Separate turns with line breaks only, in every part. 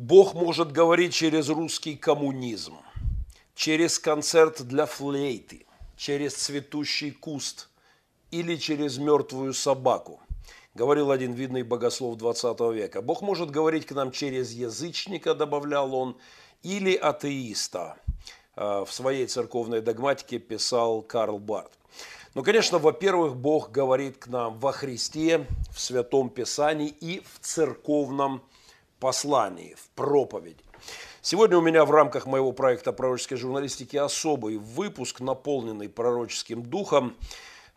Бог может говорить через русский коммунизм, через концерт для флейты, через цветущий куст или через мертвую собаку, говорил один видный богослов 20 века. Бог может говорить к нам через язычника, добавлял он, или атеиста. Э, в своей церковной догматике писал Карл Барт. Ну, конечно, во-первых, Бог говорит к нам во Христе, в Святом Писании и в церковном послании, в проповеди. Сегодня у меня в рамках моего проекта пророческой журналистики особый выпуск, наполненный пророческим духом.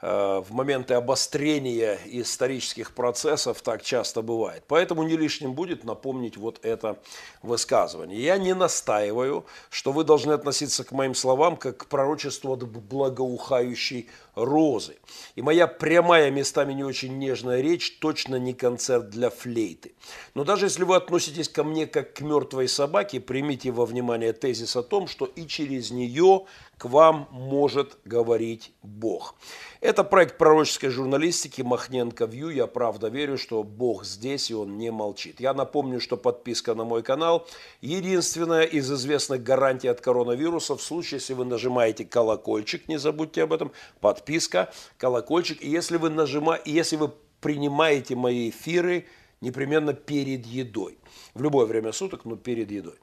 Э, в моменты обострения исторических процессов так часто бывает. Поэтому не лишним будет напомнить вот это высказывание. Я не настаиваю, что вы должны относиться к моим словам как к пророчеству от благоухающей розы. И моя прямая, местами не очень нежная речь точно не концерт для флейты. Но даже если вы относитесь ко мне как к мертвой собаке, примите во внимание тезис о том, что и через нее вам может говорить Бог. Это проект пророческой журналистики Махненко Вью. Я правда верю, что Бог здесь и Он не молчит. Я напомню, что подписка на мой канал – единственная из известных гарантий от коронавируса. В случае, если вы нажимаете колокольчик, не забудьте об этом, подписка, колокольчик. И если вы, нажимаете, если вы принимаете мои эфиры непременно перед едой. В любое время суток, но перед едой.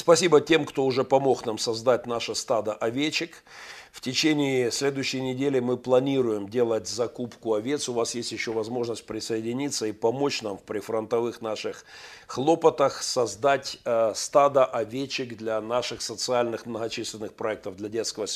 Спасибо тем, кто уже помог нам создать наше стадо овечек. В течение следующей недели мы планируем делать закупку овец. У вас есть еще возможность присоединиться и помочь нам в прифронтовых наших хлопотах создать э, стадо овечек для наших социальных многочисленных проектов для детского,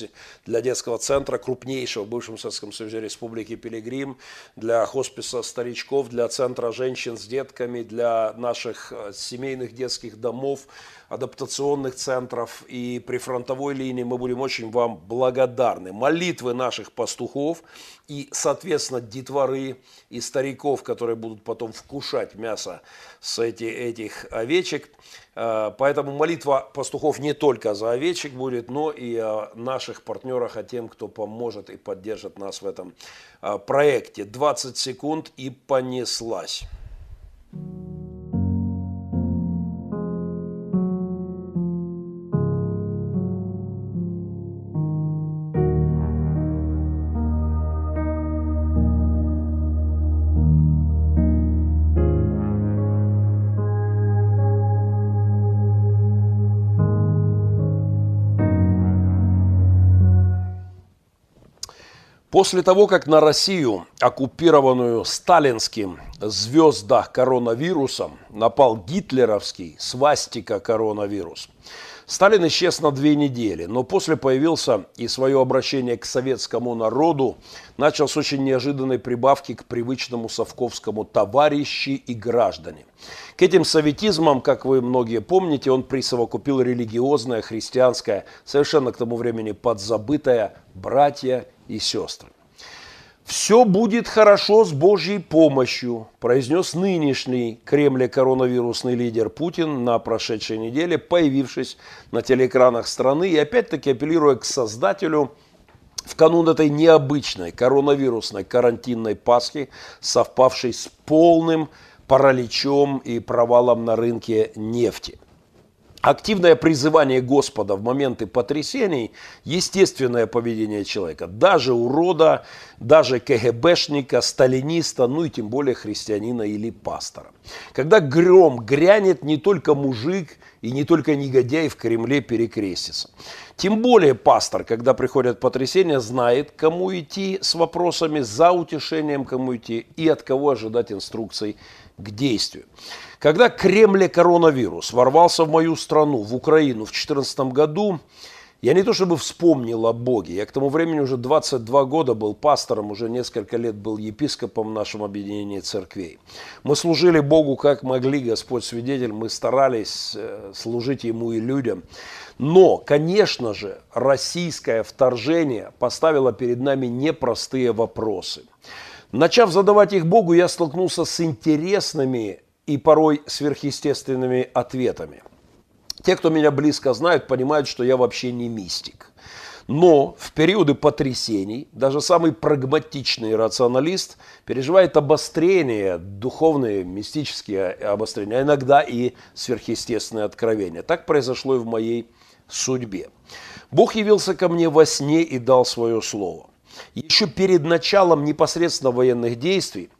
для детского центра, крупнейшего в бывшем Советском Союзе Республики Пилигрим, для хосписа старичков, для центра женщин с детками, для наших э, семейных детских домов, адаптационных центров и при фронтовой линии мы будем очень вам благодарны. Молитвы наших пастухов и, соответственно, детворы и стариков, которые будут потом вкушать мясо с эти, этих овечек. Э, поэтому молитва пастухов не только за овечек будет, но и о наших партнерах, о тем, кто поможет и поддержит нас в этом э, проекте. 20 секунд и понеслась. После того, как на Россию, оккупированную сталинским звезда коронавирусом, напал гитлеровский свастика коронавирус, Сталин исчез на две недели, но после появился и свое обращение к советскому народу начал с очень неожиданной прибавки к привычному совковскому «товарищи и граждане». К этим советизмам, как вы многие помните, он присовокупил религиозное, христианское, совершенно к тому времени подзабытое «братья и сестры». «Все будет хорошо с Божьей помощью», произнес нынешний Кремле коронавирусный лидер Путин на прошедшей неделе, появившись на телеэкранах страны и опять-таки апеллируя к Создателю в канун этой необычной коронавирусной карантинной Пасхи, совпавшей с полным параличом и провалом на рынке нефти. Активное призывание Господа в моменты потрясений – естественное поведение человека. Даже урода, даже КГБшника, сталиниста, ну и тем более христианина или пастора. Когда гром грянет, не только мужик и не только негодяй в Кремле перекрестится. Тем более пастор, когда приходят потрясения, знает, кому идти с вопросами, за утешением кому идти и от кого ожидать инструкций к действию. Когда Кремле коронавирус ворвался в мою страну, в Украину в 2014 году, я не то чтобы вспомнил о Боге, я к тому времени уже 22 года был пастором, уже несколько лет был епископом в нашем объединении церквей. Мы служили Богу как могли, Господь свидетель, мы старались э, служить Ему и людям. Но, конечно же, российское вторжение поставило перед нами непростые вопросы. Начав задавать их Богу, я столкнулся с интересными и порой сверхъестественными ответами. Те, кто меня близко знают, понимают, что я вообще не мистик. Но в периоды потрясений даже самый прагматичный рационалист переживает обострение, духовные, мистические обострения, а иногда и сверхъестественные откровения. Так произошло и в моей судьбе. Бог явился ко мне во сне и дал свое слово. Еще перед началом непосредственно военных действий,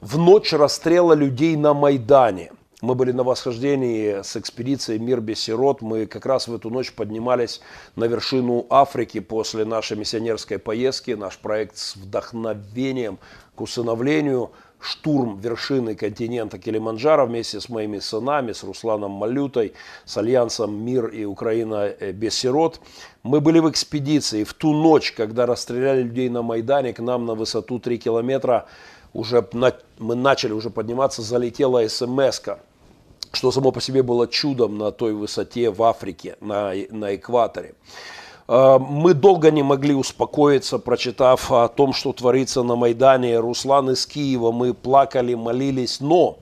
в ночь расстрела людей на Майдане – мы были на восхождении с экспедицией «Мир без сирот». Мы как раз в эту ночь поднимались на вершину Африки после нашей миссионерской поездки. Наш проект с вдохновением к усыновлению штурм вершины континента Килиманджаро вместе с моими сынами, с Русланом Малютой, с Альянсом «Мир» и «Украина э, без сирот». Мы были в экспедиции. В ту ночь, когда расстреляли людей на Майдане, к нам на высоту 3 километра уже на, мы начали уже подниматься, залетела смс что само по себе было чудом на той высоте в Африке, на, на экваторе. А, мы долго не могли успокоиться, прочитав о том, что творится на Майдане. Руслан из Киева, мы плакали, молились, но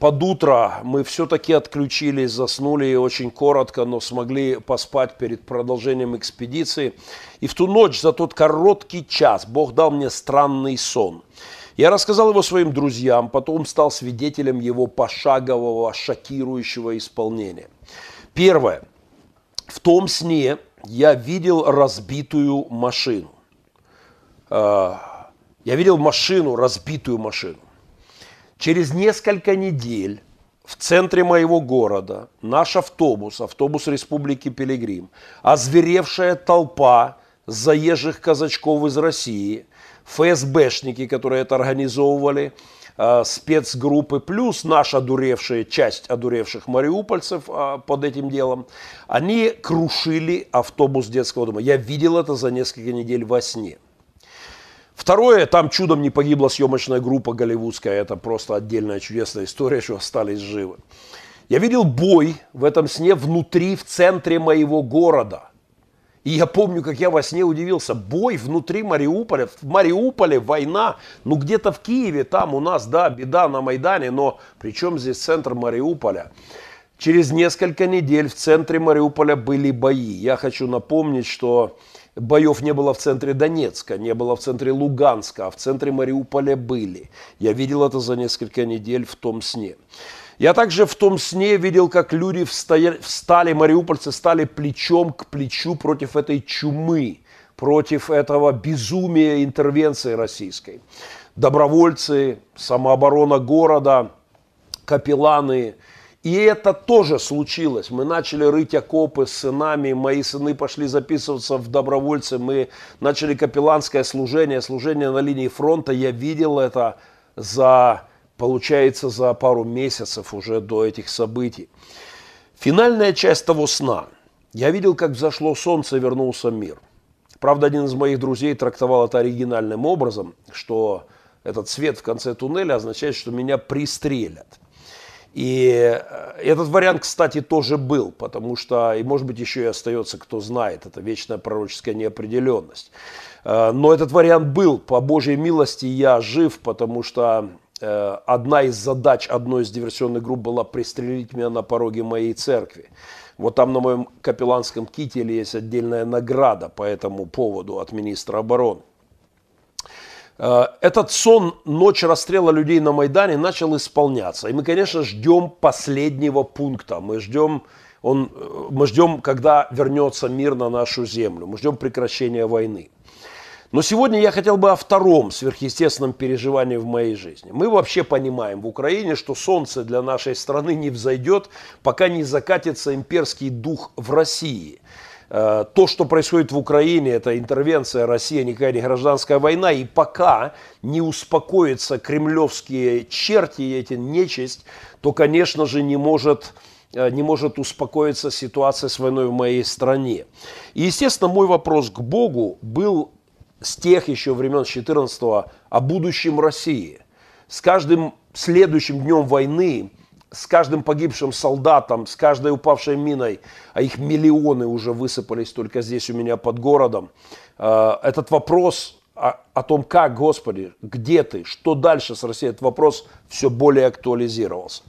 под утро мы все-таки отключились, заснули очень коротко, но смогли поспать перед продолжением экспедиции. И в ту ночь, за тот короткий час, Бог дал мне странный сон – я рассказал его своим друзьям, потом стал свидетелем его пошагового, шокирующего исполнения. Первое. В том сне я видел разбитую машину. А, я видел машину, разбитую машину. Через несколько недель в центре моего города наш автобус, автобус Республики Пилигрим, озверевшая толпа заезжих казачков из России – ФСБшники, которые это организовывали, а, спецгруппы, плюс наша одуревшая, часть одуревших мариупольцев а, под этим делом, они крушили автобус детского дома. Я видел это за несколько недель во сне. Второе, там чудом не погибла съемочная группа голливудская, это просто отдельная чудесная история, что остались живы. Я видел бой в этом сне внутри, в центре моего города – и я помню, как я во сне удивился. Бой внутри Мариуполя. В Мариуполе война. Ну, где-то в Киеве, там у нас, да, беда на Майдане. Но при чем здесь центр Мариуполя? Через несколько недель в центре Мариуполя были бои. Я хочу напомнить, что боев не было в центре Донецка, не было в центре Луганска, а в центре Мариуполя были. Я видел это за несколько недель в том сне. Я также в том сне видел, как люди встали, встали, мариупольцы стали плечом к плечу против этой чумы, против этого безумия интервенции российской. Добровольцы, самооборона города, капелланы. И это тоже случилось. Мы начали рыть окопы с сынами, мои сыны пошли записываться в добровольцы, мы начали капелланское служение, служение на линии фронта. Я видел это за получается за пару месяцев уже до этих событий. Финальная часть того сна. Я видел, как взошло солнце вернулся мир. Правда, один из моих друзей трактовал это оригинальным образом, что этот свет в конце туннеля означает, что меня пристрелят. И э, этот вариант, кстати, тоже был, потому что, и может быть еще и остается, кто знает, это вечная пророческая неопределенность. Э, но этот вариант был, по Божьей милости я жив, потому что одна из задач одной из диверсионных групп была пристрелить меня на пороге моей церкви. Вот там на моем капелланском кителе есть отдельная награда по этому поводу от министра обороны. Э, этот сон «Ночь расстрела людей на Майдане» начал исполняться. И мы, конечно, ждем последнего пункта. Мы ждем, он, э, мы ждем, когда вернется мир на нашу землю. Мы ждем прекращения войны. Но сегодня я хотел бы о втором сверхъестественном переживании в моей жизни. Мы вообще понимаем в Украине, что солнце для нашей страны не взойдет, пока не закатится имперский дух в России. Э, то, что происходит в Украине, это интервенция России, никакая не гражданская война. И пока не успокоятся кремлевские черти эти нечисть, то, конечно же, не может э, не может успокоиться ситуация с войной в моей стране. И, естественно, мой вопрос к Богу был с тех еще времен, с 14-го, о будущем России. С каждым следующим днем войны, с каждым погибшим солдатом, с каждой упавшей миной, а их миллионы уже высыпались только здесь у меня под городом, э, этот вопрос о, о том, как, Господи, где ты, что дальше с Россией, этот вопрос все более актуализировался.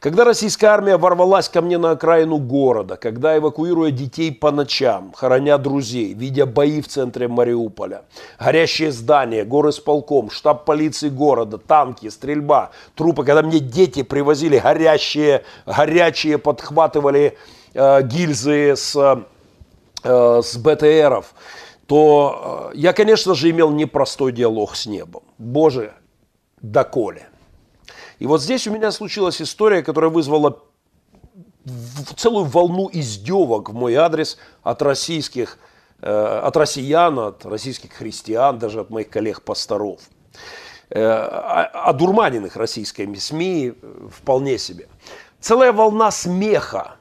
Когда российская армия ворвалась ко мне на окраину города, когда, эвакуируя детей по ночам, хороня друзей, видя бои в центре Мариуполя, горящие здания, горы с полком, штаб полиции города, танки, стрельба, трупы, когда мне дети привозили горящие, горячие, подхватывали э, гильзы с, э, с БТРов, то э, я, конечно же, имел непростой диалог с небом. Боже, доколе. И вот здесь у меня случилась история, которая вызвала целую волну издевок в мой адрес от российских, э, от россиян, от российских христиан, даже от моих коллег-пасторов. Э, одурманенных российскими СМИ вполне себе. Целая волна смеха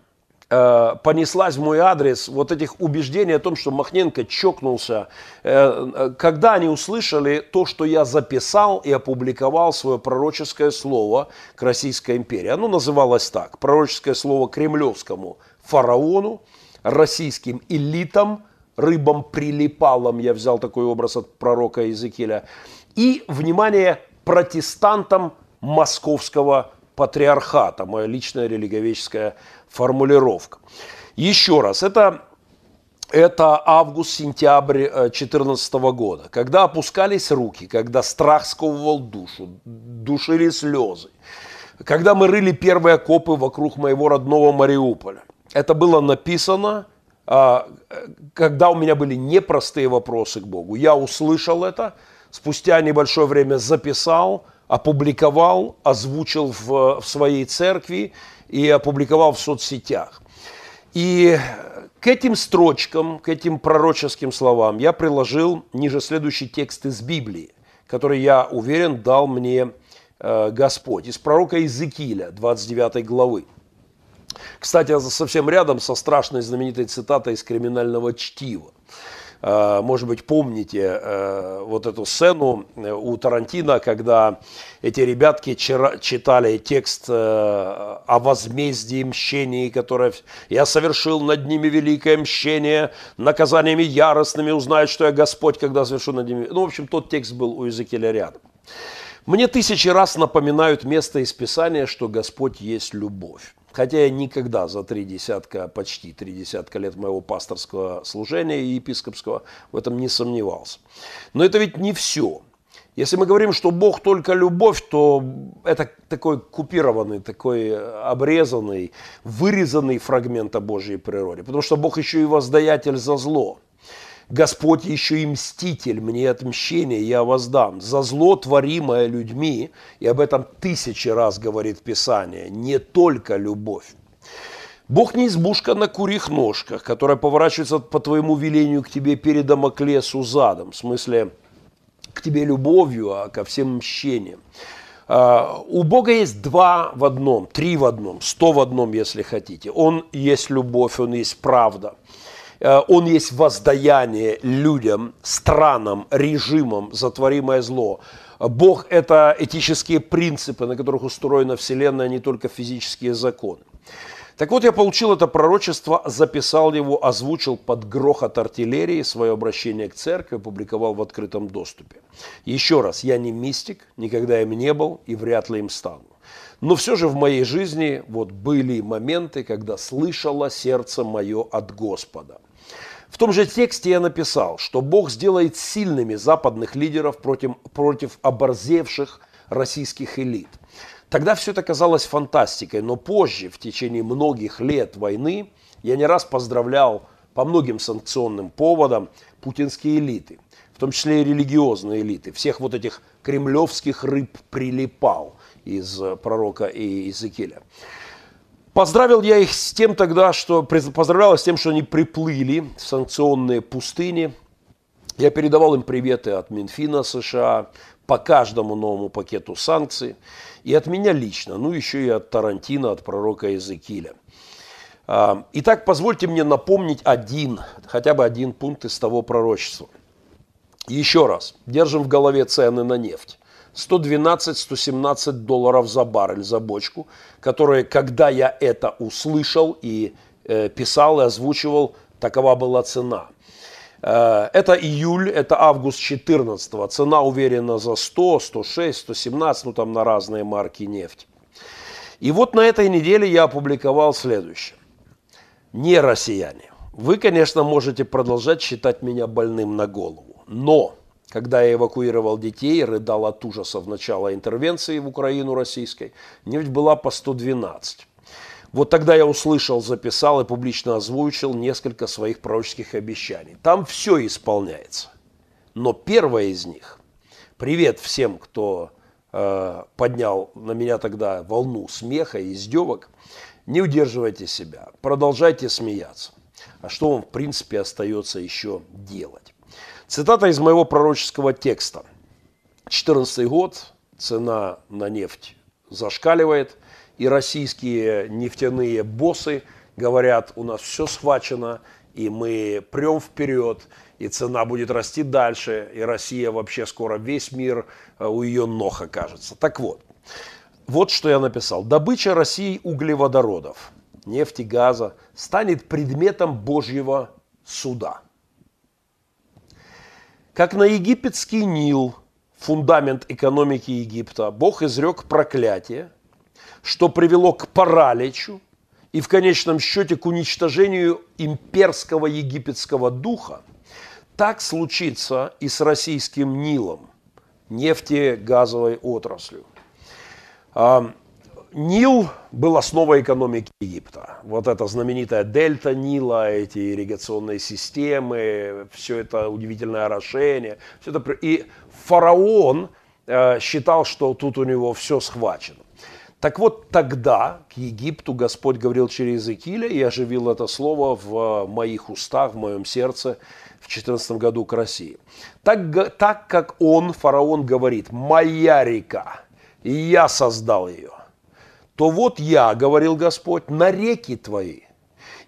Э, понеслась в мой адрес вот этих убеждений о том, что Махненко чокнулся, э, э, когда они услышали то, что я записал и опубликовал свое пророческое слово к Российской империи. Оно называлось так, пророческое слово кремлевскому фараону, российским элитам, рыбам-прилипалам, я взял такой образ от пророка Иезекииля, и, внимание, протестантам московского патриархата, моя личная религиоведческая формулировка. Еще раз, это, это август-сентябрь 2014 э, года, когда опускались руки, когда страх сковывал душу, душили слезы, когда мы рыли первые окопы вокруг моего родного Мариуполя. Это было написано, а, когда у меня были непростые вопросы к Богу. Я услышал это, спустя небольшое время записал, опубликовал, озвучил в, в своей церкви и опубликовал в соцсетях. И к этим строчкам, к этим пророческим словам я приложил ниже следующий текст из Библии, который, я уверен, дал мне э, Господь. Из пророка Иезекииля, 29 главы. Кстати, совсем рядом со страшной знаменитой цитатой из криминального чтива. Э, может быть, помните э, вот эту сцену э, у Тарантино, когда эти ребятки читали текст о возмездии мщении, которое я совершил над ними великое мщение, наказаниями яростными узнают, что я Господь, когда совершу над ними. Ну, в общем, тот текст был у Иезекииля рядом. Мне тысячи раз напоминают место из Писания, что Господь есть любовь. Хотя я никогда за три десятка, почти три десятка лет моего пасторского служения и епископского в этом не сомневался. Но это ведь не все. Если мы говорим, что Бог только любовь, то это такой купированный, такой обрезанный, вырезанный фрагмент о Божьей природе. Потому что Бог еще и воздаятель за зло. Господь еще и мститель, мне отмщение я воздам. За зло, творимое людьми, и об этом тысячи раз говорит Писание, не только любовь. Бог не избушка на курьих ножках, которая поворачивается по твоему велению к тебе перед Дамоклесу задом, в смысле к тебе любовью, а ко всем мщениям. Uh, у Бога есть два в одном, три в одном, сто в одном, если хотите. Он есть любовь, Он есть правда. Э, он есть воздаяние людям, странам, режимам за творимое зло. Бог – это этические принципы, на которых устроена Вселенная, а не только физические законы. Так вот, я получил это пророчество, записал его, озвучил под грохот артиллерии свое обращение к церкви, опубликовал в открытом доступе. Еще раз, я не мистик, никогда им не был и вряд ли им стану. Но все же в моей жизни вот были моменты, когда слышало сердце мое от Господа. В том же тексте я написал, что Бог сделает сильными западных лидеров против, против оборзевших российских элит. Тогда все это казалось фантастикой, но позже, в течение многих лет войны, я не раз поздравлял по многим санкционным поводам путинские элиты, в том числе и религиозные элиты. Всех вот этих кремлевских рыб прилипал из пророка Иезекииля. Поздравил я их с тем тогда, что поздравлял с тем, что они приплыли в санкционные пустыни. Я передавал им приветы от Минфина США по каждому новому пакету санкций. И от меня лично, ну еще и от Тарантино, от пророка Иезекииля. А, итак, позвольте мне напомнить один, хотя бы один пункт из того пророчества. Еще раз, держим в голове цены на нефть. 112-117 долларов за баррель, за бочку, которые, когда я это услышал и э, писал и озвучивал, такова была цена. Э, это июль, это август 14 Цена уверена за 100, 106, 117, ну там на разные марки нефти. И вот на этой неделе я опубликовал следующее. Не россияне. Вы, конечно, можете продолжать считать меня больным на голову. Но, когда я эвакуировал детей, рыдал от ужаса в начало интервенции в Украину российской, нефть была по 112. Вот тогда я услышал, записал и публично озвучил несколько своих пророческих обещаний. Там все исполняется. Но первое из них, привет всем, кто э, поднял на меня тогда волну смеха и издевок, не удерживайте себя, продолжайте смеяться. А что вам, в принципе, остается еще делать? Цитата из моего пророческого текста. 14 год, цена на нефть зашкаливает – и российские нефтяные боссы говорят, у нас все схвачено, и мы прем вперед, и цена будет расти дальше, и Россия вообще скоро весь мир э, у ее ног окажется. Так вот, вот что я написал. Добыча России углеводородов, нефти, газа станет предметом Божьего суда. Как на египетский Нил, фундамент экономики Египта, Бог изрек проклятие, что привело к параличу и в конечном счете к уничтожению имперского египетского духа, так случится и с российским Нилом, нефтегазовой отраслью. Нил был основой экономики Египта. Вот эта знаменитая дельта Нила, эти ирригационные системы, все это удивительное орошение. Все это... И фараон э, считал, что тут у него все схвачено. Так вот, тогда к Египту Господь говорил через Иезекииля и оживил это слово в моих устах, в моем сердце в 14 году к России. Так, так как он, фараон, говорит, «Моя река, я создал ее», то вот я, говорил Господь, на реки твои,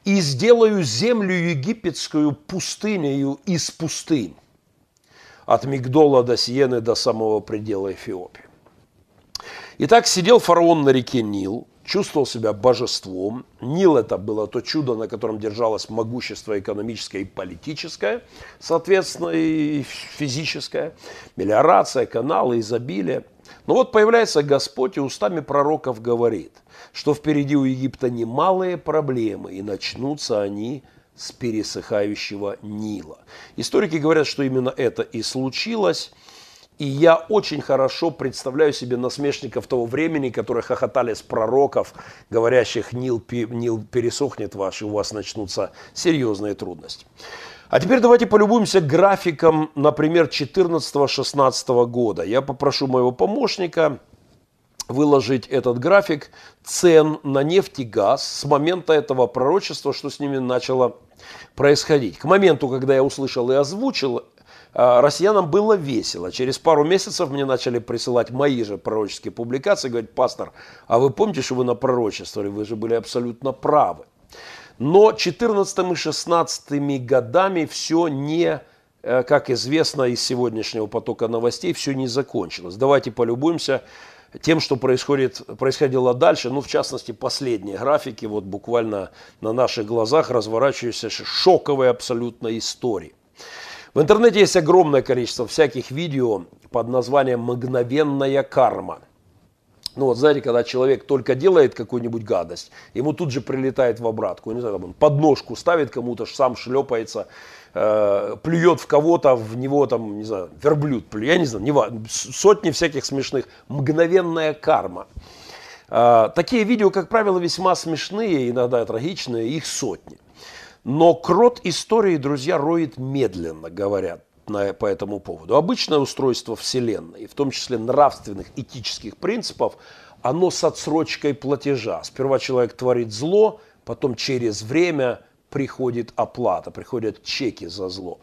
и сделаю землю египетскую пустынею из пустынь, от Мигдола до Сиены до самого предела Эфиопии. Итак, сидел фараон на реке Нил, чувствовал себя божеством. Нил это было то чудо, на котором держалось могущество экономическое и политическое, соответственно, и физическое, мелиорация, каналы, изобилие. Но вот появляется Господь и устами пророков говорит, что впереди у Египта немалые проблемы, и начнутся они с пересыхающего Нила. Историки говорят, что именно это и случилось – и я очень хорошо представляю себе насмешников того времени, которые хохотали с пророков, говорящих «Нил, Нил пересохнет ваш, и у вас начнутся серьезные трудности». А теперь давайте полюбуемся графиком, например, 14-16 года. Я попрошу моего помощника выложить этот график цен на нефть и газ с момента этого пророчества, что с ними начало происходить. К моменту, когда я услышал и озвучил а, россиянам было весело. Через пару месяцев мне начали присылать мои же пророческие публикации, говорить, пастор, а вы помните, что вы напророчествовали, вы же были абсолютно правы. Но 14 и 16 годами все не, э, как известно из сегодняшнего потока новостей, все не закончилось. Давайте полюбуемся тем, что происходит, происходило дальше, ну, в частности, последние графики, вот буквально на наших глазах разворачиваются шоковые абсолютно истории. В интернете есть огромное количество всяких видео под названием «Мгновенная карма». Ну вот знаете, когда человек только делает какую-нибудь гадость, ему тут же прилетает в обратку. Не знаю, там он подножку ставит кому-то, сам шлепается, э, плюет в кого-то, в него там, не знаю, верблюд плюет, я не знаю, не важно, сотни всяких смешных. Мгновенная карма. Э, такие видео, как правило, весьма смешные, иногда трагичные, их сотни. Но крот истории, друзья, роет медленно, говорят на, по этому поводу. Обычное устройство Вселенной, в том числе нравственных, этических принципов, оно с отсрочкой платежа. Сперва человек творит зло, потом через время приходит оплата, приходят чеки за зло.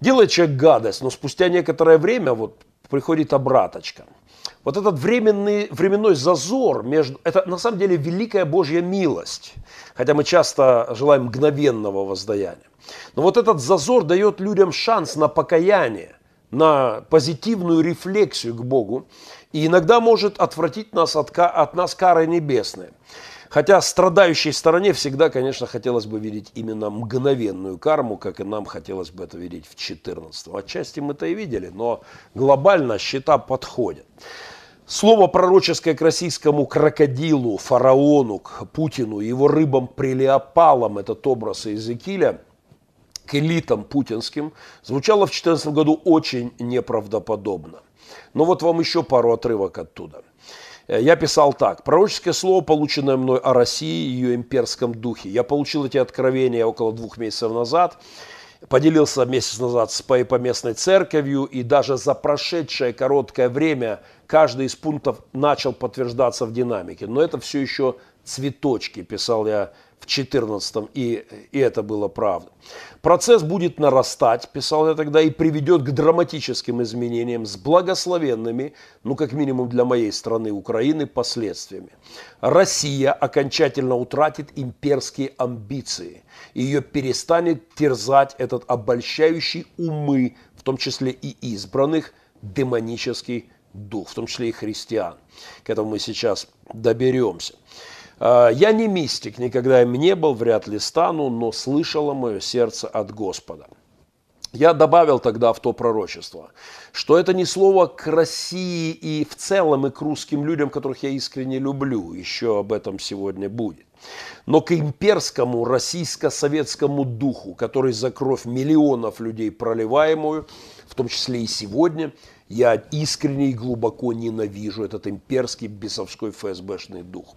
Делает человек гадость, но спустя некоторое время вот приходит обраточка – вот этот временный, временной зазор между... Это на самом деле великая Божья милость. Хотя мы часто желаем мгновенного воздаяния. Но вот этот зазор дает людям шанс на покаяние, на позитивную рефлексию к Богу. И иногда может отвратить нас от, от нас кары небесные. Хотя страдающей стороне всегда, конечно, хотелось бы видеть именно мгновенную карму, как и нам хотелось бы это видеть в 14 Отчасти мы это и видели, но глобально счета подходят. Слово пророческое к российскому крокодилу, фараону, к Путину, его рыбам-прилеопалам, этот образ Иезекииля, к элитам путинским, звучало в 2014 году очень неправдоподобно. Но вот вам еще пару отрывок оттуда. Э, я писал так. Пророческое слово, полученное мной о России и ее имперском духе. Я получил эти откровения около двух месяцев назад поделился месяц назад с поместной церковью, и даже за прошедшее короткое время каждый из пунктов начал подтверждаться в динамике. Но это все еще цветочки, писал я в 14 и, и это было правда. Процесс будет нарастать, писал я тогда, и приведет к драматическим изменениям с благословенными, ну как минимум для моей страны Украины, последствиями. Россия окончательно утратит имперские амбиции. Ее перестанет терзать этот обольщающий умы, в том числе и избранных, демонический дух, в том числе и христиан. К этому мы сейчас доберемся. А, я не мистик, никогда им не был, вряд ли стану, но слышало мое сердце от Господа. Я добавил тогда в то пророчество, что это не слово к России и в целом и к русским людям, которых я искренне люблю, еще об этом сегодня будет, но к имперскому российско-советскому духу, который за кровь миллионов людей проливаемую, в том числе и сегодня, я искренне и глубоко ненавижу этот имперский бесовской ФСБшный дух.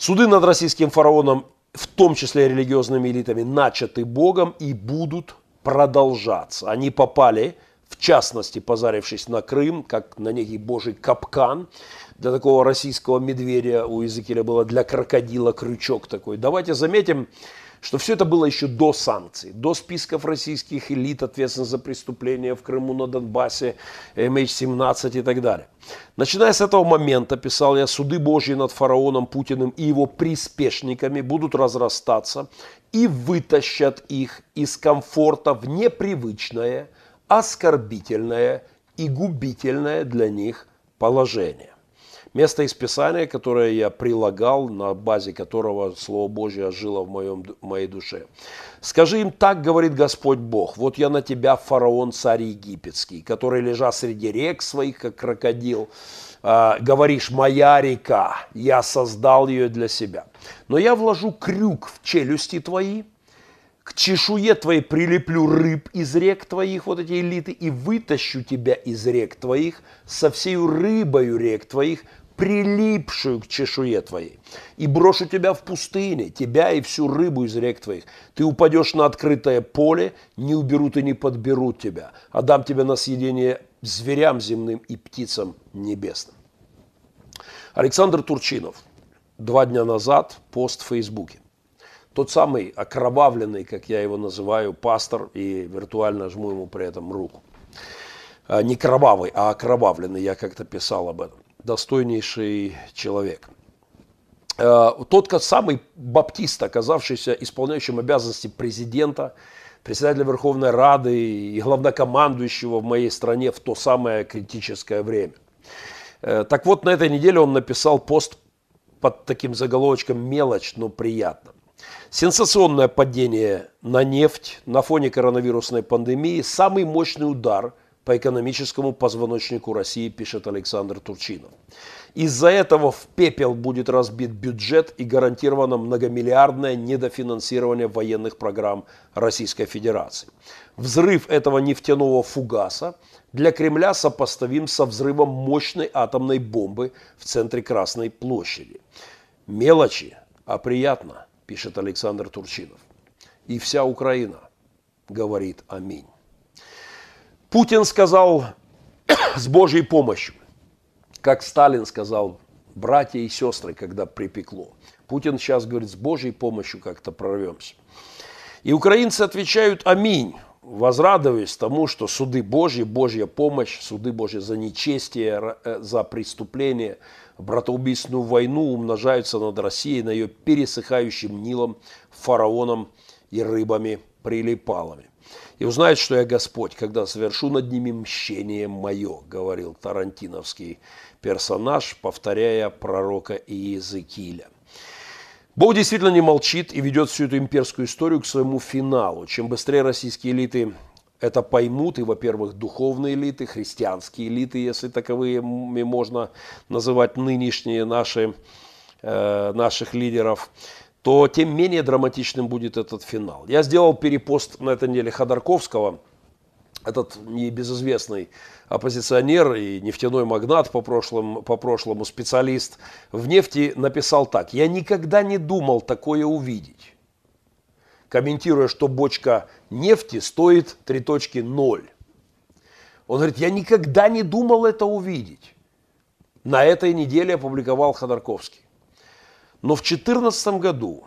Суды над российским фараоном, в том числе религиозными элитами, начаты Богом и будут продолжаться. Они попали, в частности, позарившись на Крым, как на некий божий капкан. Для такого российского медведя у Иезекииля было для крокодила крючок такой. Давайте заметим, что все это было еще до санкций, до списков российских элит, ответственных за преступления в Крыму, на Донбассе, MH17 и так далее. Начиная с этого момента, писал я, суды Божьи над фараоном Путиным и его приспешниками будут разрастаться и вытащат их из комфорта в непривычное, оскорбительное и губительное для них положение. Место из Писания, которое я прилагал, на базе которого Слово Божье жило в, моем, моей душе. Скажи им, так говорит Господь Бог, вот я на тебя, фараон, царь египетский, который, лежа среди рек своих, как крокодил, э, говоришь, моя река, я создал ее для себя. Но я вложу крюк в челюсти твои, к чешуе твоей прилеплю рыб из рек твоих, вот эти элиты, и вытащу тебя из рек твоих, со всею рыбою рек твоих, прилипшую к чешуе твоей, и брошу тебя в пустыне, тебя и всю рыбу из рек твоих. Ты упадешь на открытое поле, не уберут и не подберут тебя, а дам тебя на съедение зверям земным и птицам небесным. Александр Турчинов. Два дня назад пост в Фейсбуке. Тот самый окровавленный, как я его называю, пастор, и виртуально жму ему при этом руку. А, не кровавый, а окровавленный, я как-то писал об этом достойнейший человек. Э, тот самый баптист, оказавшийся исполняющим обязанности президента, председателя Верховной Рады и главнокомандующего в моей стране в то самое критическое время. Э, так вот, на этой неделе он написал пост под таким заголовочком «Мелочь, но приятно». Сенсационное падение на нефть на фоне коронавирусной пандемии – самый мощный удар – по экономическому позвоночнику России, пишет Александр Турчинов. Из-за этого в пепел будет разбит бюджет и гарантировано многомиллиардное недофинансирование военных программ Российской Федерации. Взрыв этого нефтяного фугаса для Кремля сопоставим со взрывом мощной атомной бомбы в центре Красной площади. Мелочи, а приятно, пишет Александр Турчинов. И вся Украина говорит аминь. Путин сказал с Божьей помощью, как Сталин сказал, братья и сестры, когда припекло. Путин сейчас говорит, с Божьей помощью как-то прорвемся. И украинцы отвечают «Аминь», возрадуясь тому, что суды Божьи, Божья помощь, суды Божьи за нечестие, э, за преступление, братоубийственную войну умножаются над Россией, на ее пересыхающим Нилом, фараоном и рыбами-прилипалами и узнают, что я Господь, когда совершу над ними мщение мое, говорил тарантиновский персонаж, повторяя пророка Иезекииля. Бог действительно не молчит и ведет всю эту имперскую историю к своему финалу. Чем быстрее российские элиты это поймут, и, во-первых, духовные элиты, христианские элиты, если таковые можно называть нынешние наши, э, наших лидеров, то тем менее драматичным будет этот финал. Я сделал перепост на этой неделе Ходорковского, этот небезызвестный оппозиционер и нефтяной магнат по прошлому, по прошлому специалист в нефти написал так. «Я никогда не думал такое увидеть». Комментируя, что бочка нефти стоит 3.0. Он говорит, я никогда не думал это увидеть. На этой неделе опубликовал Ходорковский. Но в 2014 году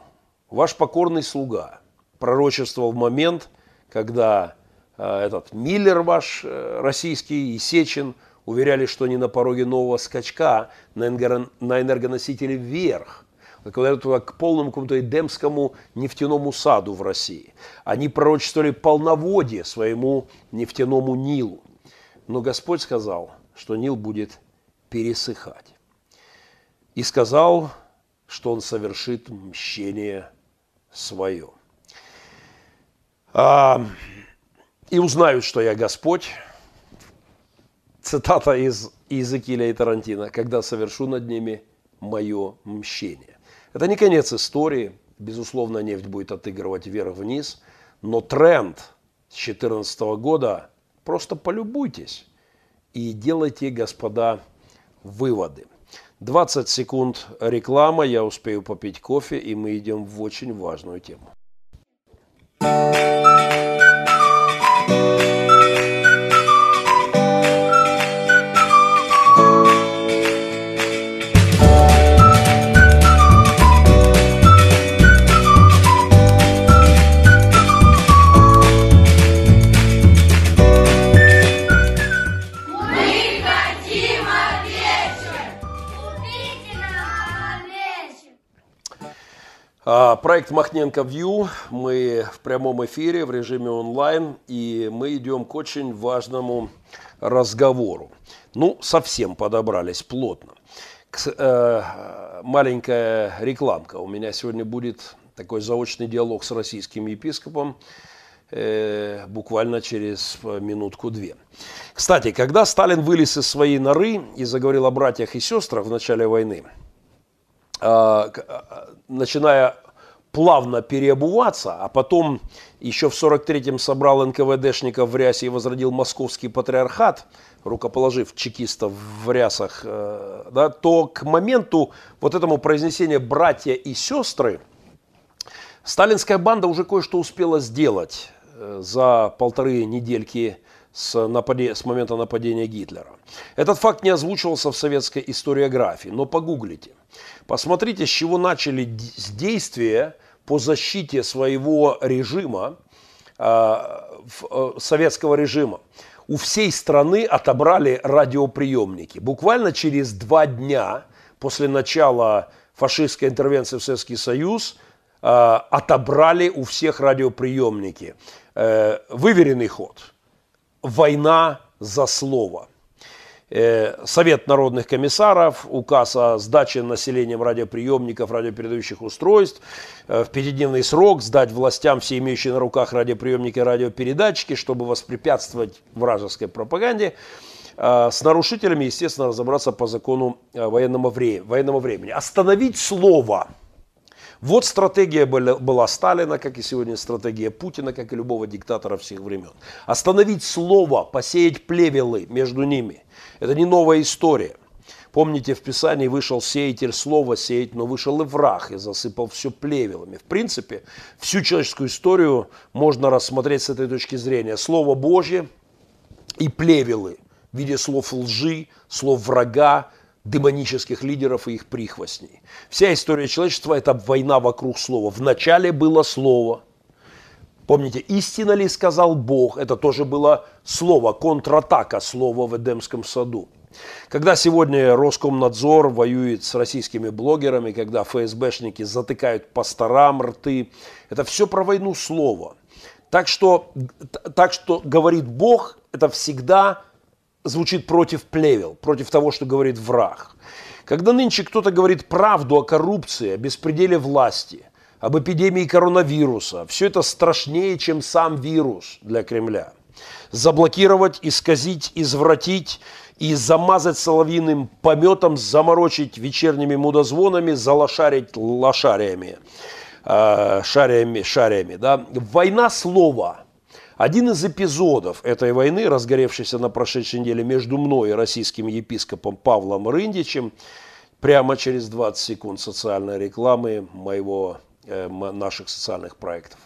ваш покорный слуга пророчествовал момент, когда э, этот Миллер ваш э, российский и Сечин уверяли, что они на пороге нового скачка на, энерго, на энергоносители вверх, к полному какому-то эдемскому нефтяному саду в России. Они пророчествовали полноводие своему нефтяному Нилу. Но Господь сказал, что Нил будет пересыхать. И сказал что он совершит мщение свое. А, и узнают, что я Господь. Цитата из Иезекииля и Тарантино. Когда совершу над ними мое мщение. Это не конец истории. Безусловно, нефть будет отыгрывать вверх-вниз. Но тренд с 2014 года просто полюбуйтесь и делайте, господа, выводы. 20 секунд реклама, я успею попить кофе, и мы идем в очень важную тему. Проект Махненко View. Мы в прямом эфире, в режиме онлайн, и мы идем к очень важному разговору. Ну, совсем подобрались плотно. Э, маленькая рекламка. У меня сегодня будет такой заочный диалог с российским епископом э, буквально через минутку-две. Кстати, когда Сталин вылез из своей норы и заговорил о братьях и сестрах в начале войны, а, а, начиная плавно переобуваться, а потом еще в 43-м собрал НКВДшников в рясе и возродил московский патриархат, рукоположив чекистов в рясах, э, да, то к моменту вот этому произнесения «братья и сестры» сталинская банда уже кое-что успела сделать э, за полторы недельки с, нападе... с момента нападения Гитлера. Этот факт не озвучивался в советской историографии, но погуглите. Посмотрите, с чего начали действия по защите своего режима, а, э, советского режима. У всей страны отобрали радиоприемники. Буквально через два дня после начала фашистской интервенции в Советский Союз а, отобрали у всех радиоприемники. Э, выверенный ход – война за слово. Э, Совет народных комиссаров, указ о сдаче населением радиоприемников, радиопередающих устройств, э, в пятидневный срок сдать властям все имеющие на руках радиоприемники и радиопередатчики, чтобы воспрепятствовать вражеской пропаганде. Э, с нарушителями, естественно, разобраться по закону военного времени. Остановить слово – вот стратегия была Сталина, как и сегодня стратегия Путина, как и любого диктатора всех времен. Остановить слово, посеять плевелы между ними. Это не новая история. Помните, в Писании вышел сеятель слова сеять, но вышел и враг и засыпал все плевелами. В принципе, всю человеческую историю можно рассмотреть с этой точки зрения. Слово Божье и плевелы в виде слов лжи, слов врага, демонических лидеров и их прихвостней. Вся история человечества – это война вокруг слова. Вначале было слово. Помните, истина ли сказал Бог? Это тоже было слово, контратака слова в Эдемском саду. Когда сегодня Роскомнадзор воюет с российскими блогерами, когда ФСБшники затыкают пасторам рты, это все про войну слова. Так что, так что говорит Бог, это всегда звучит против плевел, против того, что говорит враг. Когда нынче кто-то говорит правду о коррупции, о беспределе власти, об эпидемии коронавируса, все это страшнее, чем сам вирус для Кремля. Заблокировать, исказить, извратить и замазать соловьиным пометом, заморочить вечерними мудозвонами, залошарить лошариями, э, шарями, шарями. Да? Война слова – один из эпизодов этой войны, разгоревшейся на прошедшей неделе между мной и российским епископом Павлом Рындичем, прямо через 20 секунд социальной рекламы моего, наших социальных проектов.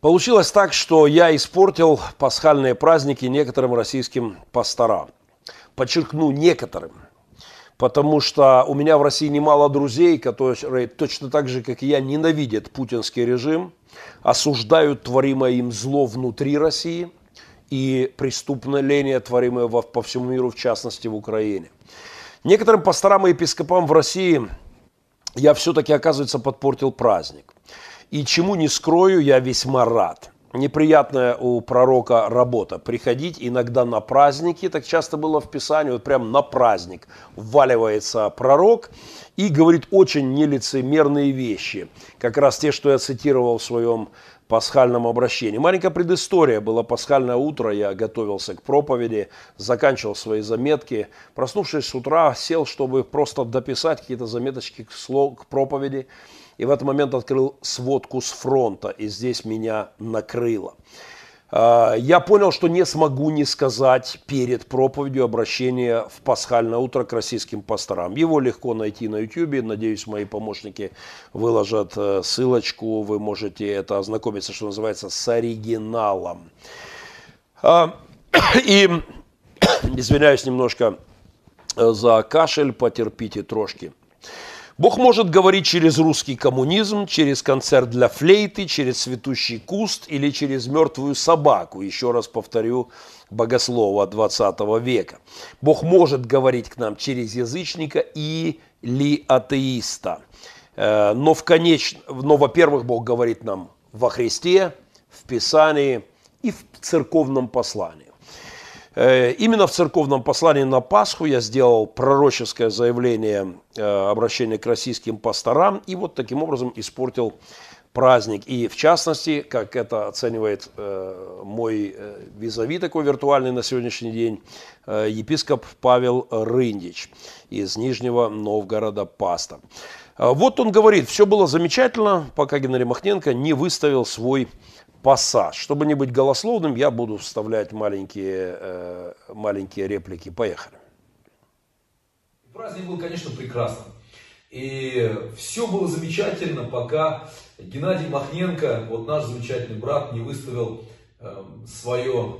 Получилось так, что я испортил пасхальные праздники некоторым российским пасторам. Подчеркну, некоторым. Потому что у меня в России немало друзей, которые точно так же, как и я, ненавидят путинский режим, осуждают творимое им зло внутри России и преступление, творимое по всему миру, в частности в Украине. Некоторым пасторам и епископам в России я все-таки, оказывается, подпортил праздник. И чему не скрою, я весьма рад. Неприятная у пророка работа. Приходить иногда на праздники, так часто было в Писании, вот прям на праздник вваливается пророк и говорит очень нелицемерные вещи. Как раз те, что я цитировал в своем пасхальном обращении. Маленькая предыстория. Было пасхальное утро, я готовился к проповеди, заканчивал свои заметки. Проснувшись с утра, сел, чтобы просто дописать какие-то заметочки к, слов, к проповеди и в этот момент открыл сводку с фронта, и здесь меня накрыло. А, я понял, что не смогу не сказать перед проповедью обращение в пасхальное утро к российским пасторам. Его легко найти на YouTube. Надеюсь, мои помощники выложат э, ссылочку. Вы можете это ознакомиться, что называется, с оригиналом. А, и извиняюсь немножко э, за кашель, потерпите трошки. Бог может говорить через русский коммунизм, через концерт для флейты, через цветущий куст или через мертвую собаку. Еще раз повторю богослова 20 века. Бог может говорить к нам через язычника или атеиста. Э, но, в конеч... Но во-первых, Бог говорит нам во Христе, в Писании и в церковном послании. Э, именно в церковном послании на Пасху я сделал пророческое заявление э, обращения к российским пасторам и вот таким образом испортил праздник. И в частности, как это оценивает э, мой визави такой виртуальный на сегодняшний день, епископ Павел Рындич из Нижнего Новгорода Паста. Вот он говорит, все было замечательно, пока Геннадий Махненко не выставил свой пассаж. Чтобы не быть голословным, я буду вставлять маленькие, э, маленькие реплики. Поехали.
Праздник был, конечно, прекрасным. И все было замечательно, пока Геннадий Махненко, вот наш замечательный брат, не выставил э, свое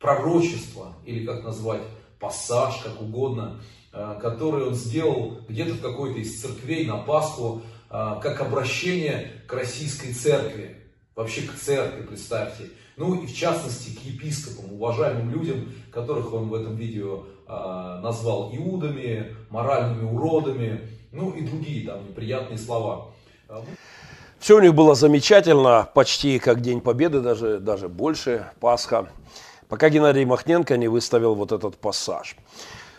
пророчество, или как назвать, пассаж, как угодно, э, который он сделал где-то в какой-то из церквей на Пасху, э, как обращение к российской церкви вообще к церкви, представьте. Ну и в частности к епископам, уважаемым людям, которых он в этом видео э, назвал иудами, моральными уродами, ну и другие там неприятные слова.
А, Все у них было замечательно, почти как День Победы, даже, даже больше, Пасха, пока Геннадий Махненко не выставил вот этот пассаж.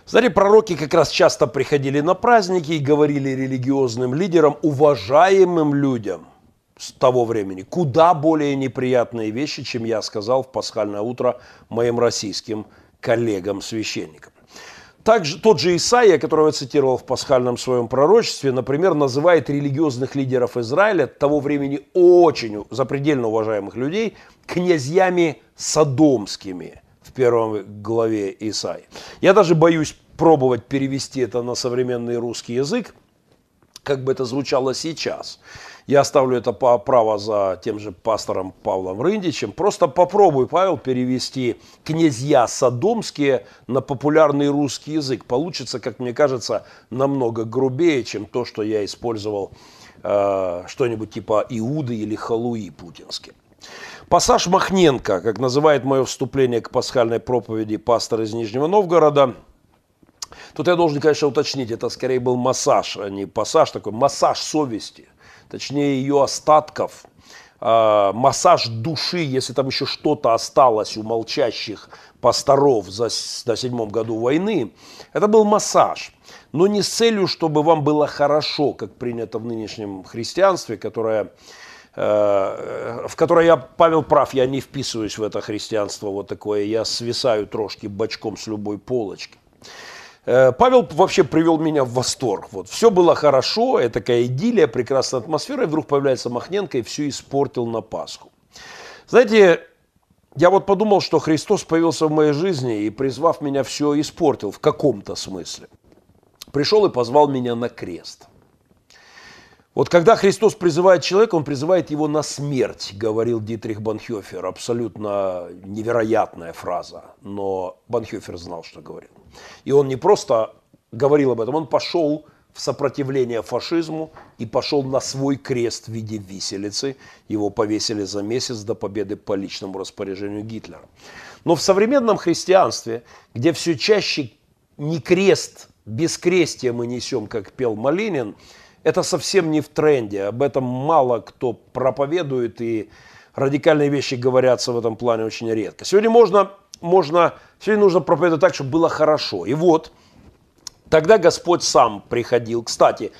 Знаете, пророки как раз часто приходили на праздники и говорили религиозным лидерам, уважаемым людям, с того времени куда более неприятные вещи, чем я сказал в пасхальное утро моим российским коллегам-священникам. Также тот же Исаия, которого я цитировал в пасхальном своем пророчестве, например, называет религиозных лидеров Израиля того времени очень запредельно уважаемых людей князьями содомскими в первом главе Исаии. Я даже боюсь пробовать перевести это на современный русский язык, как бы это звучало сейчас. Я оставлю это по право за тем же пастором Павлом Рындичем. Просто попробуй, Павел, перевести «князья содомские» на популярный русский язык. Получится, как мне кажется, намного грубее, чем то, что я использовал э, что-нибудь типа Иуды или Халуи путинский. Пассаж Махненко, как называет мое вступление к пасхальной проповеди пастор из Нижнего Новгорода. Тут я должен, конечно, уточнить, это скорее был массаж, а не пассаж, такой массаж совести, точнее ее остатков, э, массаж души, если там еще что-то осталось у молчащих пасторов за, на седьмом году войны, это был массаж. Но не с целью, чтобы вам было хорошо, как принято в нынешнем христианстве, которое Э, в которой я, Павел прав, я не вписываюсь в это христианство вот такое, я свисаю трошки бочком с любой полочки. Э, Павел вообще привел меня в восторг. Вот, все было хорошо, это такая идиллия, прекрасная атмосфера, и вдруг появляется Махненко и все испортил на Пасху. Знаете, я вот подумал, что Христос появился в моей жизни и, призвав меня, все испортил в каком-то смысле. Пришел и позвал меня на крест – вот когда Христос призывает человека, он призывает его на смерть, говорил Дитрих Банхёфер. Абсолютно невероятная фраза, но Банхёфер знал, что говорил. И он не просто говорил об этом, он пошел в сопротивление фашизму и пошел на свой крест в виде виселицы. Его повесили за месяц до победы по личному распоряжению Гитлера. Но в современном христианстве, где все чаще не крест, бескрестие мы несем, как пел Малинин, это совсем не в тренде, об этом мало кто проповедует, и радикальные вещи говорятся в этом плане очень редко. Сегодня можно, можно, сегодня нужно проповедовать так, чтобы было хорошо. И вот, тогда Господь сам приходил. Кстати,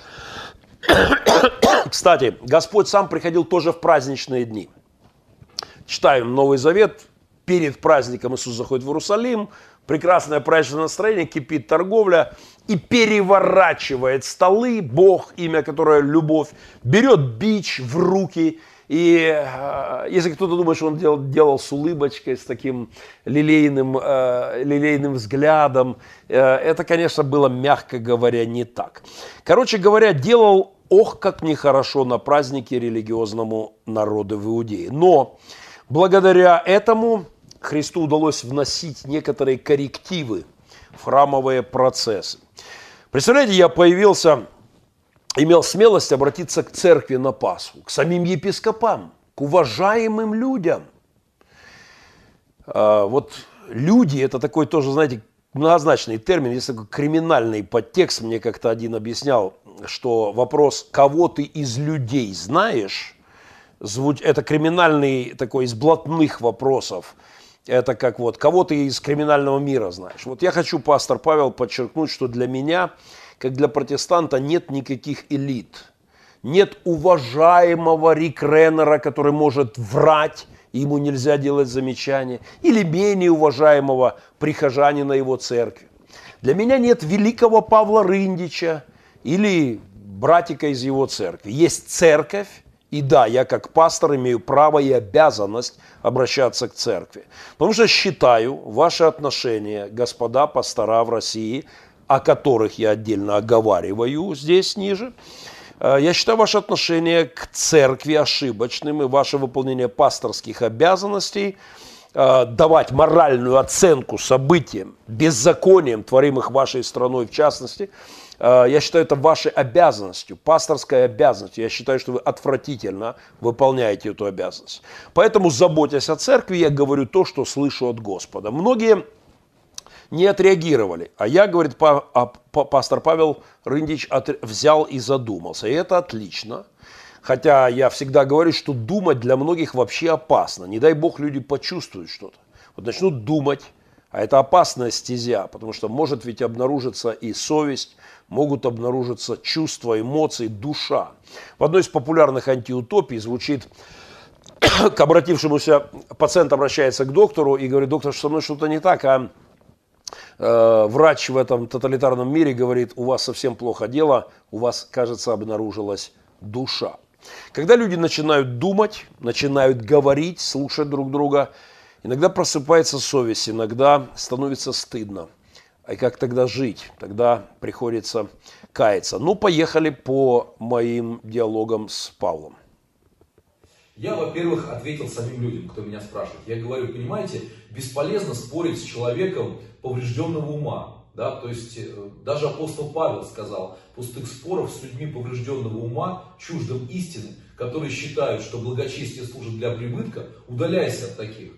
кстати, Господь сам приходил тоже в праздничные дни. Читаем Новый Завет, перед праздником Иисус заходит в Иерусалим, прекрасное праздничное настроение, кипит торговля и переворачивает столы. Бог, имя которое любовь, берет бич в руки. И э, если кто-то думает, что он делал, делал с улыбочкой, с таким лилейным, э, лилейным взглядом, э, это, конечно, было, мягко говоря, не так. Короче говоря, делал ох, как нехорошо на празднике религиозному народу в Иудее. Но благодаря этому Христу удалось вносить некоторые коррективы в храмовые процессы. Представляете, я появился, имел смелость обратиться к церкви на Пасху, к самим епископам, к уважаемым людям. А, вот люди, это такой тоже, знаете, многозначный термин, есть такой криминальный подтекст, мне как-то один объяснял, что вопрос, кого ты из людей знаешь, это криминальный такой из блатных вопросов, это как вот, кого ты из криминального мира знаешь. Вот я хочу, пастор Павел, подчеркнуть, что для меня, как для протестанта, нет никаких элит. Нет уважаемого Рик Реннера, который может врать, и ему нельзя делать замечания. Или менее уважаемого прихожанина его церкви. Для меня нет великого Павла Рындича или братика из его церкви. Есть церковь, и да, я как пастор имею право и обязанность обращаться к церкви. Потому что считаю ваши отношения, господа пастора в России, о которых я отдельно оговариваю здесь ниже, э, я считаю ваши отношения к церкви ошибочным и ваше выполнение пасторских обязанностей э, давать моральную оценку событиям, беззакониям, творимых вашей страной в частности – я считаю это вашей обязанностью, пасторской обязанностью. Я считаю, что вы отвратительно выполняете эту обязанность. Поэтому, заботясь о церкви, я говорю то, что слышу от Господа. Многие не отреагировали. А я, говорит а, пастор Павел Рындич, взял и задумался. И это отлично. Хотя я всегда говорю, что думать для многих вообще опасно. Не дай бог люди почувствуют что-то. Вот начнут думать, а это опасная стезя, потому что может ведь обнаружиться и совесть, могут обнаружиться чувства, эмоции, душа. В одной из популярных антиутопий звучит, к обратившемуся пациент обращается к доктору и говорит, доктор, со мной что-то не так, а э, врач в этом тоталитарном мире говорит, у вас совсем плохо дело, у вас, кажется, обнаружилась душа. Когда люди начинают думать, начинают говорить, слушать друг друга, иногда просыпается совесть, иногда становится стыдно. А как тогда жить? Тогда приходится каяться. Ну, поехали по моим диалогам с Павлом.
Я, во-первых, ответил самим людям, кто меня спрашивает. Я говорю, понимаете, бесполезно спорить с человеком поврежденного ума. Да? То есть э, даже апостол Павел сказал, пустых споров с людьми поврежденного ума, чуждым истины, которые считают, что благочестие служит для прибытка, удаляйся от таких.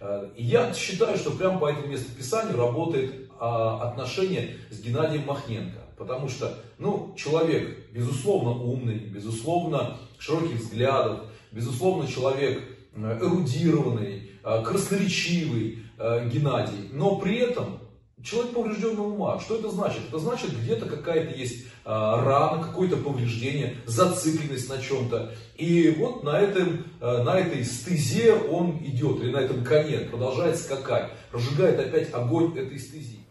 Э, и я считаю, что прямо по этому местописанию работает а, отношение с Геннадием Махненко. Потому что, ну, человек, безусловно, умный, безусловно, широких взглядов, безусловно, человек эрудированный, э, красноречивый Геннадий, но при этом Человек поврежденного ума. Что это значит? Это значит, где-то какая-то есть а, рана, какое-то повреждение, зацикленность на чем-то. И вот на, этом, а, на этой стезе он идет, или на этом коне, продолжает скакать, разжигает опять огонь этой стези.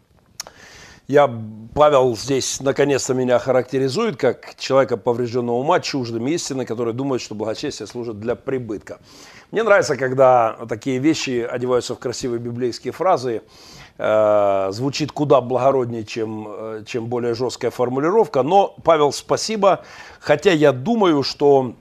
Я, Павел здесь наконец-то меня характеризует как человека поврежденного ума, чуждым истины, который думает, что благочестие служит для прибытка. Мне нравится, когда такие вещи одеваются в красивые библейские фразы. Э, звучит куда благороднее, чем, э, чем более жесткая формулировка. Но, Павел, спасибо. Хотя я думаю, что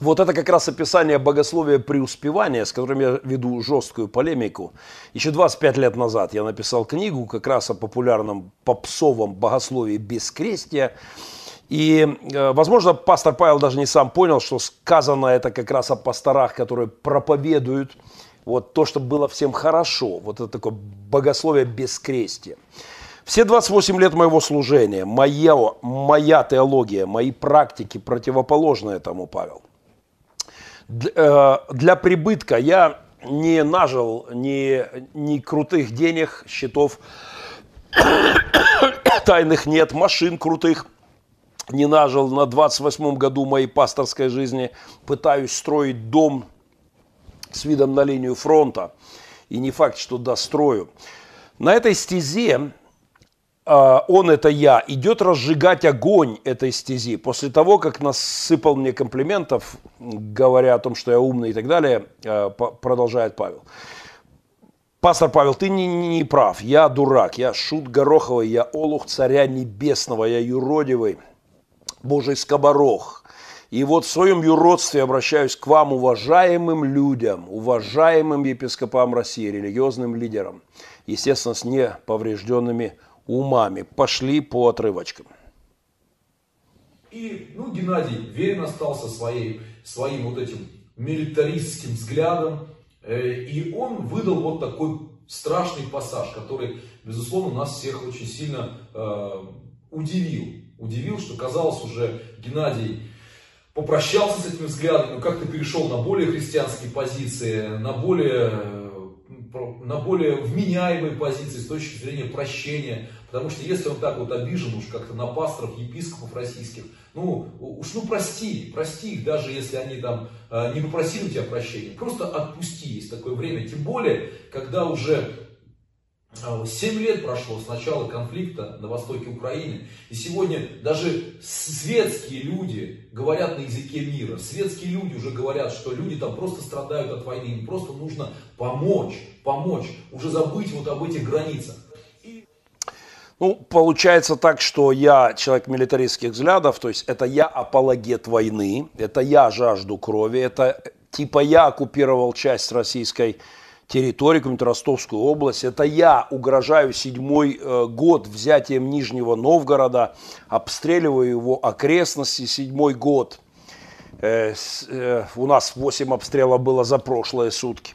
вот это как раз описание богословия преуспевания, с которым я веду жесткую полемику. Еще 25 лет назад я написал книгу как раз о популярном попсовом богословии бескрестия. И, э, возможно, пастор Павел даже не сам понял, что сказано это как раз о пасторах, которые проповедуют вот то, чтобы было всем хорошо. Вот это такое богословие бескрестия. Все 28 лет моего служения, моя, моя теология, мои практики противоположны этому, Павел. Э, для прибытка я не нажил ни, ни крутых денег, счетов тайных нет, машин крутых не нажил на 28 году моей пасторской жизни. Пытаюсь строить дом с видом на линию фронта. И не факт, что дострою. На этой стезе он это я, идет разжигать огонь этой стези. После того, как насыпал мне комплиментов, говоря о том, что я умный и так далее, а, продолжает Павел. Пастор Павел, ты не, не прав, я дурак, я шут гороховый, я олух царя небесного, я юродивый, божий скоборох. И вот в своем юродстве обращаюсь к вам, уважаемым людям, уважаемым епископам России, религиозным лидерам, естественно, с неповрежденными умами. Пошли по отрывочкам.
И, ну, Геннадий верен остался своей, своим вот этим милитаристским взглядом. Э, и он выдал вот такой страшный пассаж, который, безусловно, нас всех очень сильно э, удивил. Удивил, что казалось уже Геннадий попрощался с этими взглядами, но как-то перешел на более христианские позиции, на более, на более вменяемые позиции с точки зрения прощения. Потому что если он так вот обижен уж как-то на пасторов, епископов российских, ну уж ну прости, прости их, даже если они там э, не попросили тебя прощения. Просто отпусти, есть такое время. Тем более, когда уже а семь лет прошло с начала конфликта на востоке Украины, и сегодня даже светские люди говорят на языке мира. Светские люди уже говорят, что люди там просто страдают от войны, им просто нужно помочь, помочь, уже забыть вот об этих границах.
Ну, получается так, что я человек милитаристских взглядов, то есть это я апологет войны, это я жажду крови, это типа я оккупировал часть российской территорию, какую-нибудь Ростовскую область. Это я угрожаю седьмой э, год взятием Нижнего Новгорода, обстреливаю его окрестности седьмой год. Э, э, у нас 8 обстрелов было за прошлые сутки.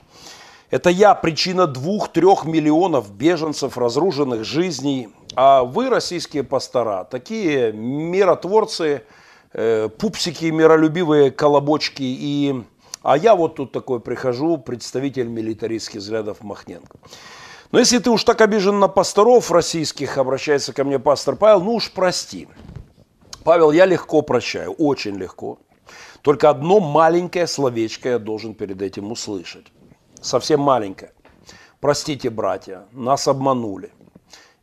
Это я причина двух-трех миллионов беженцев, разрушенных жизней. А вы, российские пастора, такие миротворцы, пупсики, миролюбивые колобочки и а я вот тут такой прихожу, представитель милитаристских взглядов Махненко. Но если ты уж так обижен на пасторов российских, обращается ко мне пастор Павел, ну уж прости. Павел, я легко прощаю, очень легко. Только одно маленькое словечко я должен перед этим услышать. Совсем маленькое. Простите, братья, нас обманули.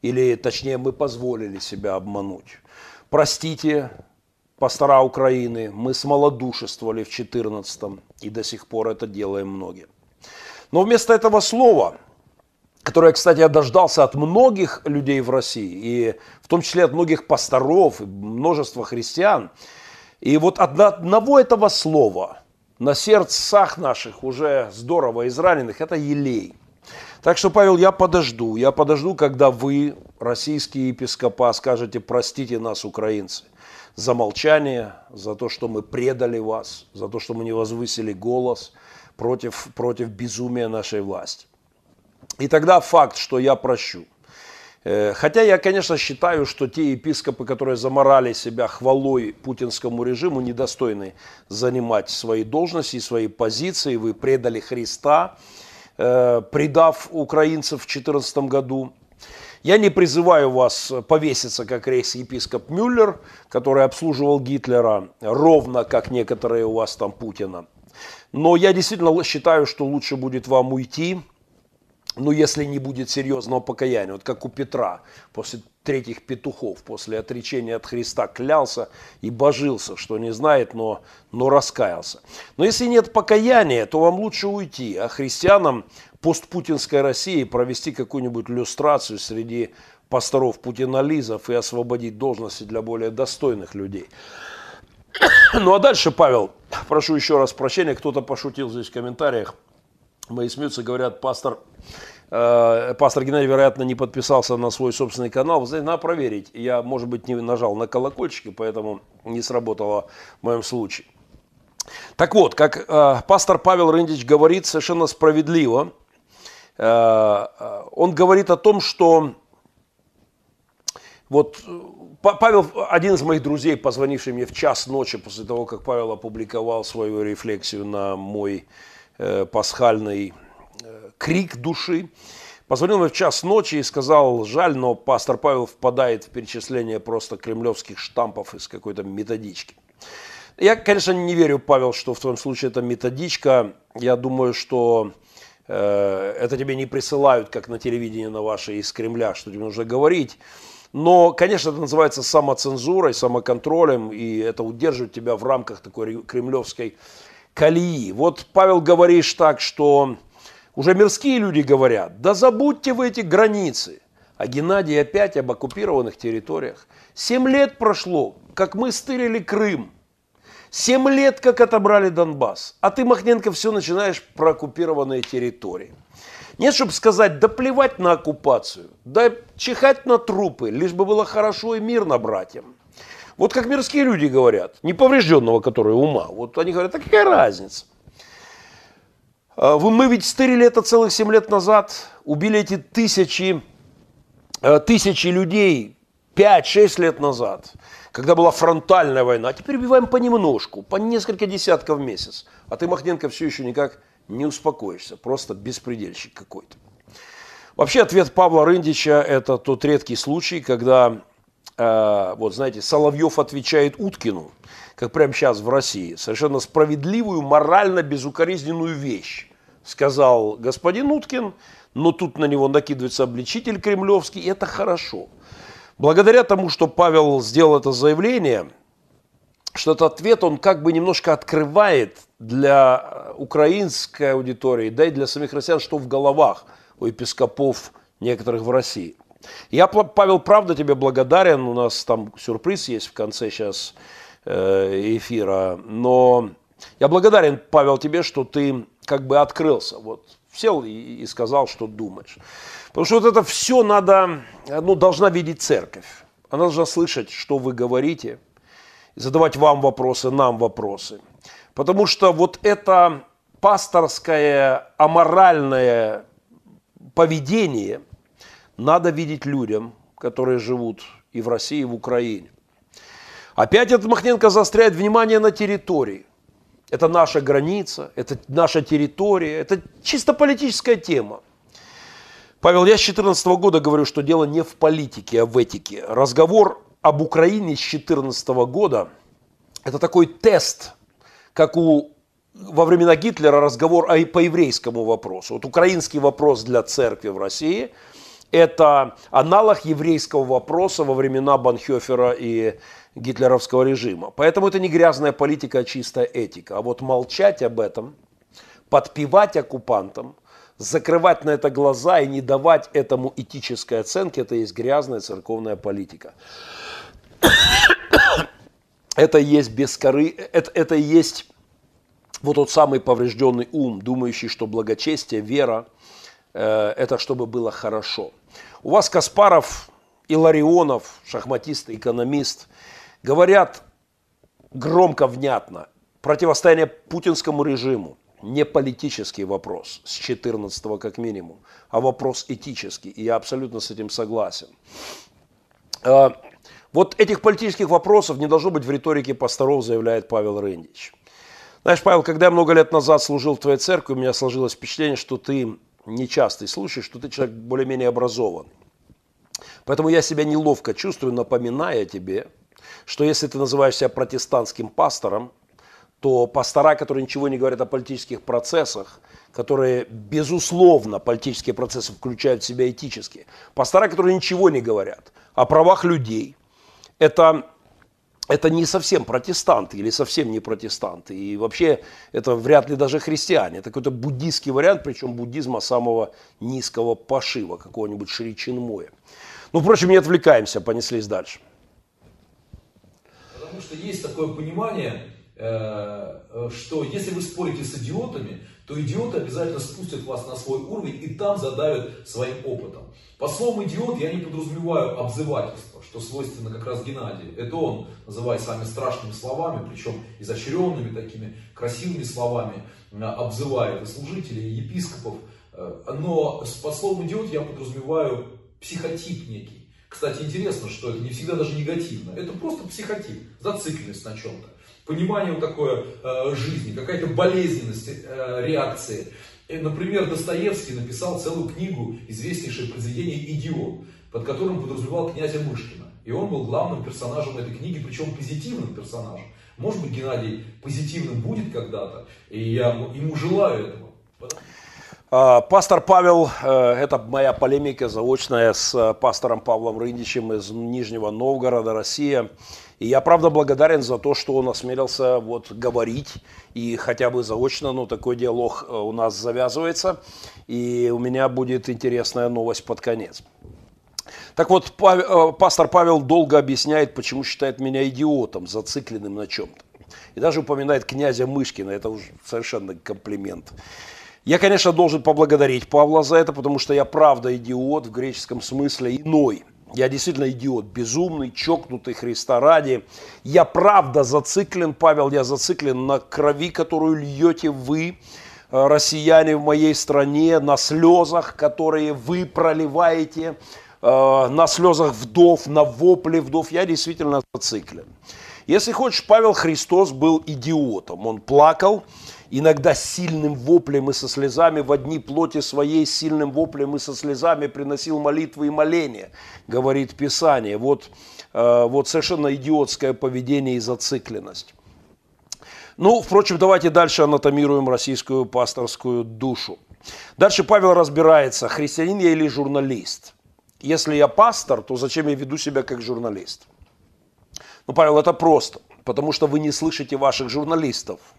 Или, точнее, мы позволили себя обмануть. Простите, пастора Украины, мы смолодушествовали в 14-м, и до сих пор это делаем многие. Но вместо этого слова, которое, кстати, я дождался от многих людей в России, и в том числе от многих пасторов, и множества христиан, и вот от одного этого слова на сердцах наших уже здорово израненных, это елей. Так что, Павел, я подожду, я подожду, когда вы российские епископа, скажете, простите нас, украинцы, за молчание, за то, что мы предали вас, за то, что мы не возвысили голос против, против безумия нашей власти. И тогда факт, что я прощу. Э, хотя я, конечно, считаю, что те епископы, которые заморали себя хвалой путинскому режиму, недостойны занимать свои должности и свои позиции. Вы предали Христа, э, предав украинцев в 2014 году. Я не призываю вас повеситься, как рейс-епископ Мюллер, который обслуживал Гитлера, ровно как некоторые у вас там Путина. Но я действительно считаю, что лучше будет вам уйти, ну, если не будет серьезного покаяния, вот как у Петра после третьих петухов, после отречения от Христа клялся и божился, что не знает, но, но раскаялся. Но если нет покаяния, то вам лучше уйти, а христианам постпутинской России провести какую-нибудь иллюстрацию среди пасторов путинализов и освободить должности для более достойных людей. Ну а дальше, Павел, прошу еще раз прощения, кто-то пошутил здесь в комментариях, мои смеются, говорят, пастор, э, пастор Геннадий, вероятно, не подписался на свой собственный канал. Вы знаете, надо проверить. Я, может быть, не нажал на колокольчики, поэтому не сработало в моем случае. Так вот, как э, пастор Павел Рындич говорит совершенно справедливо, э, э он говорит о том, что вот э, Павел, один из моих друзей, позвонивший мне в час ночи после того, как Павел опубликовал свою рефлексию на мой Э, пасхальный э, крик души. Позвонил мне в час ночи и сказал, жаль, но пастор Павел впадает в перечисление просто кремлевских штампов из какой-то методички. Я, конечно, не верю, Павел, что в твоем случае это методичка. Я думаю, что э, это тебе не присылают, как на телевидении на ваше из Кремля, что тебе нужно говорить. Но, конечно, это называется самоцензурой, самоконтролем, и это удерживает тебя в рамках такой кремлевской колеи. Вот, Павел, говоришь так, что уже мирские люди говорят, да забудьте вы эти границы. А Геннадий опять об оккупированных территориях. Семь лет прошло, как мы стырили Крым. Семь лет, как отобрали Донбасс. А ты, Махненко, все начинаешь про оккупированные территории. Нет, чтобы сказать, да плевать на оккупацию, да чихать на трупы, лишь бы было хорошо и мирно братьям. Вот как мирские люди говорят, неповрежденного, который ума. Вот они говорят, а какая разница? А, вы, мы ведь стырили это целых 7 лет назад, убили эти тысячи, э, тысячи людей 5-6 лет назад, когда была фронтальная война. А теперь убиваем понемножку, по несколько десятков в месяц. А ты, Махненко, все еще никак не успокоишься. Просто беспредельщик какой-то. Вообще ответ Павла Рындича – это тот редкий случай, когда вот знаете, Соловьев отвечает Уткину, как прямо сейчас в России, совершенно справедливую, морально безукоризненную вещь. Сказал господин Уткин, но тут на него накидывается обличитель кремлевский, и это хорошо. Благодаря тому, что Павел сделал это заявление, что этот ответ, он как бы немножко открывает для украинской аудитории, да и для самих россиян, что в головах у епископов некоторых в России – я, Павел, правда тебе благодарен. У нас там сюрприз есть в конце сейчас э, эфира. Но я благодарен, Павел, тебе, что ты как бы открылся. Вот сел и, сказал, что думаешь. Потому что вот это все надо, ну, должна видеть церковь. Она должна слышать, что вы говорите, задавать вам вопросы, нам вопросы. Потому что вот это пасторское аморальное поведение – надо видеть людям, которые живут и в России, и в Украине. Опять этот Махненко заостряет внимание на территории. Это наша граница, это наша территория, это чисто политическая тема. Павел, я с 2014 года говорю, что дело не в политике, а в этике. Разговор об Украине с 2014 года – это такой тест, как у во времена Гитлера разговор о, по еврейскому вопросу. Вот украинский вопрос для церкви в России – это аналог еврейского вопроса во времена Банхёфера и гитлеровского режима. Поэтому это не грязная политика, а чистая этика. А вот молчать об этом, подпевать оккупантам, закрывать на это глаза и не давать этому этической оценки, это есть грязная церковная политика. Это есть бескоры, это, это есть вот тот самый поврежденный ум, думающий, что благочестие, вера – это чтобы было хорошо. У вас Каспаров Иларионов, шахматист, экономист, говорят громко, внятно, противостояние путинскому режиму не политический вопрос с 14 как минимум, а вопрос этический. И я абсолютно с этим согласен. А, вот этих политических вопросов не должно быть в риторике пасторов, заявляет Павел Рындич. Знаешь, Павел, когда я много лет назад служил в твоей церкви, у меня сложилось впечатление, что ты нечастый случай, что ты человек более-менее образованный. Поэтому я себя неловко чувствую, напоминая тебе, что если ты называешь себя протестантским пастором, то пастора, которые ничего не говорят о политических процессах, которые, безусловно, политические процессы включают в себя этические, пастора, которые ничего не говорят о правах людей, это, это не совсем протестанты или совсем не протестанты. И вообще это вряд ли даже христиане. Это какой-то буддийский вариант, причем буддизма самого низкого пошива, какого-нибудь Шри Чинмоя. Ну, впрочем, не отвлекаемся, понеслись дальше.
Потому что есть такое понимание, Э, э, что если вы спорите с идиотами, то идиоты обязательно спустят вас на свой уровень и там задавят своим опытом. По словам идиот я не подразумеваю обзывательство, что свойственно как раз Геннадию. Это он называет самыми страшными словами, причем изощренными такими красивыми словами, э, обзывает и служителей, и епископов. Но по словам идиот я подразумеваю психотип некий. Кстати, интересно, что это не всегда даже негативно. Это просто психотип, зацикленность на чем-то понимание вот такое э, жизни, какая-то болезненность э, реакции. И, например, Достоевский написал целую книгу, известнейшее произведение «Идиот», под которым подразумевал князя Мышкина. И он был главным персонажем этой книги, причем позитивным персонажем. Может быть, Геннадий позитивным будет когда-то, и я ему желаю этого.
А, пастор Павел, э, это моя полемика заочная с э, пастором Павлом Рындичем из Нижнего Новгорода, Россия. И я правда благодарен за то, что он осмелился вот говорить, и хотя бы заочно, но такой диалог э, у нас завязывается, и у меня будет интересная новость под конец. Так вот, э, пастор Павел долго объясняет, почему считает меня идиотом, зацикленным на чем-то. И даже упоминает князя Мышкина, это уже совершенно комплимент. Я, конечно, должен поблагодарить Павла за это, потому что я правда идиот в греческом смысле иной – я действительно идиот, безумный, чокнутый Христа ради. Я правда зациклен, Павел, я зациклен на крови, которую льете вы, э, россияне в моей стране, на слезах, которые вы проливаете, э, на слезах вдов, на вопле вдов. Я действительно зациклен. Если хочешь, Павел Христос был идиотом. Он плакал, иногда сильным воплем и со слезами в одни плоти своей, сильным воплем и со слезами приносил молитвы и моления, говорит Писание. Вот, э, вот совершенно идиотское поведение и зацикленность. Ну, впрочем, давайте дальше анатомируем российскую пасторскую душу. Дальше Павел разбирается, христианин я или журналист. Если я пастор, то зачем я веду себя как журналист? Ну, Павел, это просто, потому что вы не слышите ваших журналистов –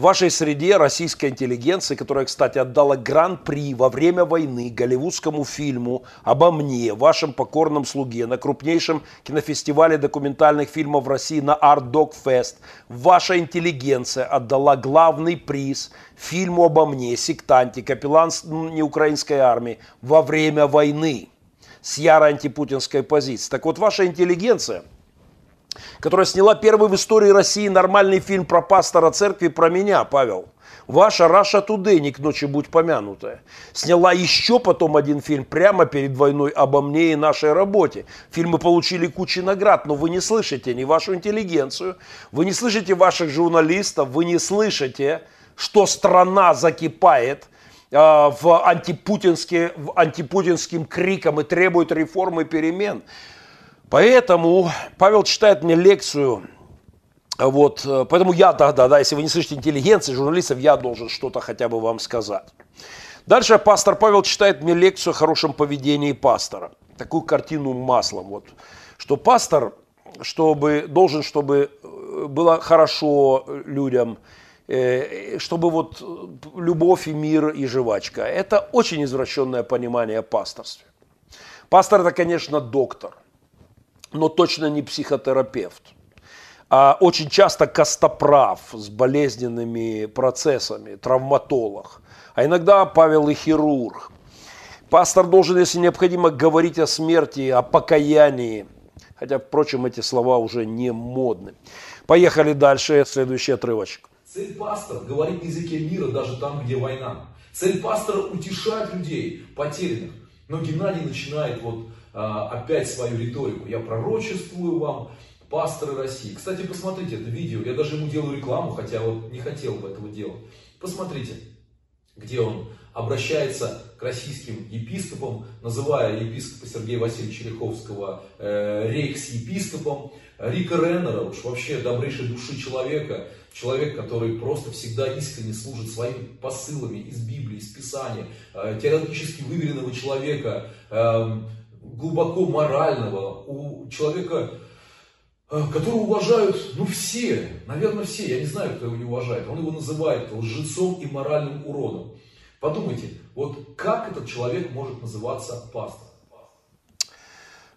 вашей среде российская интеллигенция, которая, кстати, отдала гран-при во время войны голливудскому фильму обо мне, вашем покорном слуге, на крупнейшем кинофестивале документальных фильмов в России на Art Dog Fest, ваша интеллигенция отдала главный приз фильму обо мне, сектанте, капеллан неукраинской армии во время войны с яро антипутинской позицией. Так вот, ваша интеллигенция – которая сняла первый в истории России нормальный фильм про пастора церкви, про меня, Павел. Ваша Раша Today, не к ночи будь помянутая. Сняла еще потом один фильм прямо перед войной обо мне и нашей работе. Фильмы получили кучу наград, но вы не слышите ни вашу интеллигенцию, вы не слышите ваших журналистов, вы не слышите, что страна закипает э, в, антипутинские, в антипутинским криком и требует реформы перемен. Поэтому Павел читает мне лекцию, вот, э, поэтому я тогда, да, если вы не слышите интеллигенции, журналистов, я должен что-то хотя бы вам сказать. Дальше пастор Павел читает мне лекцию о хорошем поведении пастора. Такую картину маслом. Вот, что пастор чтобы, должен, чтобы э, было хорошо людям, э, чтобы вот любовь и мир и жвачка. Это очень извращенное понимание о пасторстве. Пастор это, конечно, доктор – но точно не психотерапевт. А очень часто костоправ с болезненными процессами, травматолог. А иногда Павел и хирург. Пастор должен, если необходимо, говорить о смерти, о покаянии. Хотя, впрочем, эти слова уже не модны. Поехали дальше, следующий отрывочек.
Цель пастора – говорить на языке мира даже там, где война. Цель пастора – утешать людей, потерянных. Но Геннадий начинает вот опять свою риторику. Я пророчествую вам, пасторы России. Кстати, посмотрите это видео. Я даже ему делаю рекламу, хотя вот не хотел бы этого делать. Посмотрите, где он обращается к российским епископам, называя епископа Сергея Васильевича Риховского э, рейкс-епископом, Рика Реннера, уж вообще добрейшей души человека, человек, который просто всегда искренне служит своими посылами из Библии, из Писания, э, теологически выверенного человека, э, глубоко морального, у человека, э, которого уважают, ну все, наверное все, я не знаю, кто его не уважает, он его называет лжецом и моральным уродом. Подумайте, вот как этот человек может называться пастором?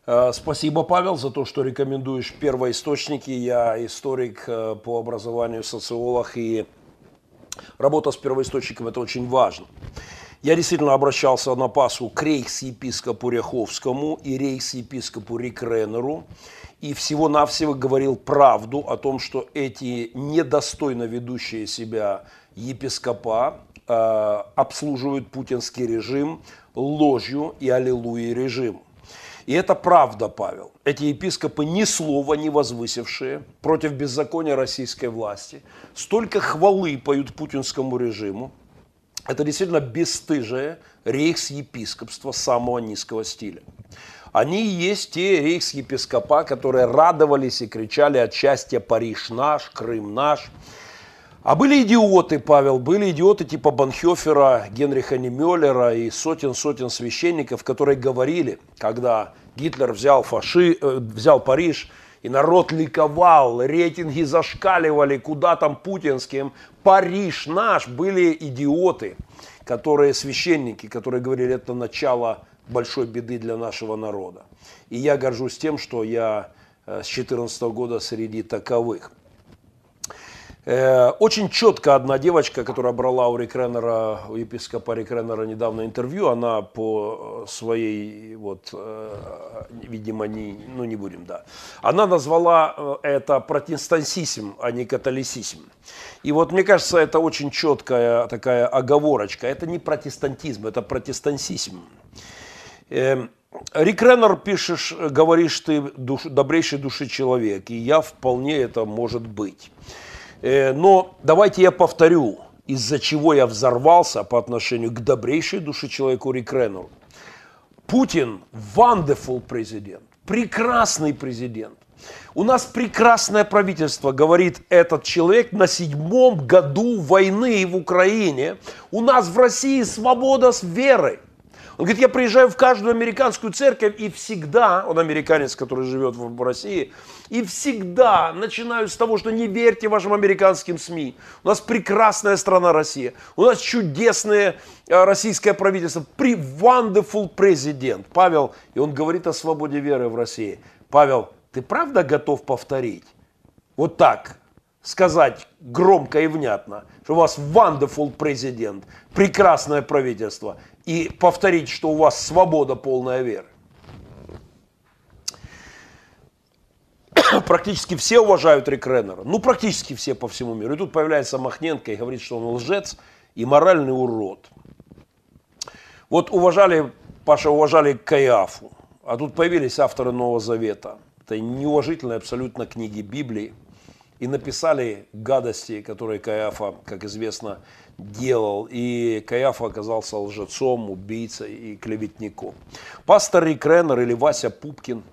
Э, спасибо, Павел, за то, что рекомендуешь первоисточники. Я историк э, по образованию, социолог, и работа с первоисточником – это очень важно. Я действительно обращался на Пасху к рейхс-епископу Ряховскому и рейхс-епископу Рикренеру и всего-навсего говорил правду о том, что эти недостойно ведущие себя епископа э, обслуживают путинский режим ложью и аллилуйей режиму. И это правда, Павел. Эти епископы ни слова не возвысившие против беззакония российской власти, столько хвалы поют путинскому режиму. Это действительно бесстыжее рейхс-епископство самого низкого стиля. Они есть те рейхс-епископа, которые радовались и кричали от счастья «Париж наш», «Крым наш». А были идиоты, Павел, были идиоты типа Банхёфера, Генриха Немеллера и сотен-сотен священников, которые говорили, когда Гитлер взял, фаши, э, взял Париж, и народ ликовал, рейтинги зашкаливали, куда там путинским. Париж наш, были идиоты, которые священники, которые говорили, это начало большой беды для нашего народа. И я горжусь тем, что я э, с 2014 года среди таковых. Э, очень четко одна девочка, которая брала у Рикренера, у епископа Рикренера недавно интервью, она по своей, вот, э, видимо, не, ну не будем, да, она назвала э, это протестантизм, а не католицизм. И вот мне кажется, это очень четкая такая оговорочка. Это не протестантизм, это протестантизм. Рик Реннер пишешь, говоришь, ты душ, добрейшей души человек, и я вполне это может быть. Э, но давайте я повторю, из-за чего я взорвался по отношению к добрейшей душе человеку Рик Реннеру. Путин – wonderful президент, прекрасный президент. У нас прекрасное правительство, говорит этот человек, на седьмом году войны в Украине. У нас в России свобода с верой. Он говорит, я приезжаю в каждую американскую церковь и всегда, он американец, который живет в России, и всегда начинаю с того, что не верьте вашим американским СМИ. У нас прекрасная страна Россия, у нас чудесное э, российское правительство, при wonderful президент. Павел, и он говорит о свободе веры в России. Павел, ты правда готов повторить? Вот так, сказать громко и внятно, что у вас wonderful президент, прекрасное правительство, и повторить, что у вас свобода полная веры. Практически все уважают Рик Реннера. Ну, практически все по всему миру. И тут появляется Махненко и говорит, что он лжец и моральный урод. Вот уважали, Паша, уважали Каиафу. А тут появились авторы Нового Завета. Это неуважительные абсолютно книги Библии. И написали гадости, которые Каиафа, как известно, делал, и Каяфа оказался лжецом, убийцей и клеветником. Пастор Рик Реннер или Вася Пупкин,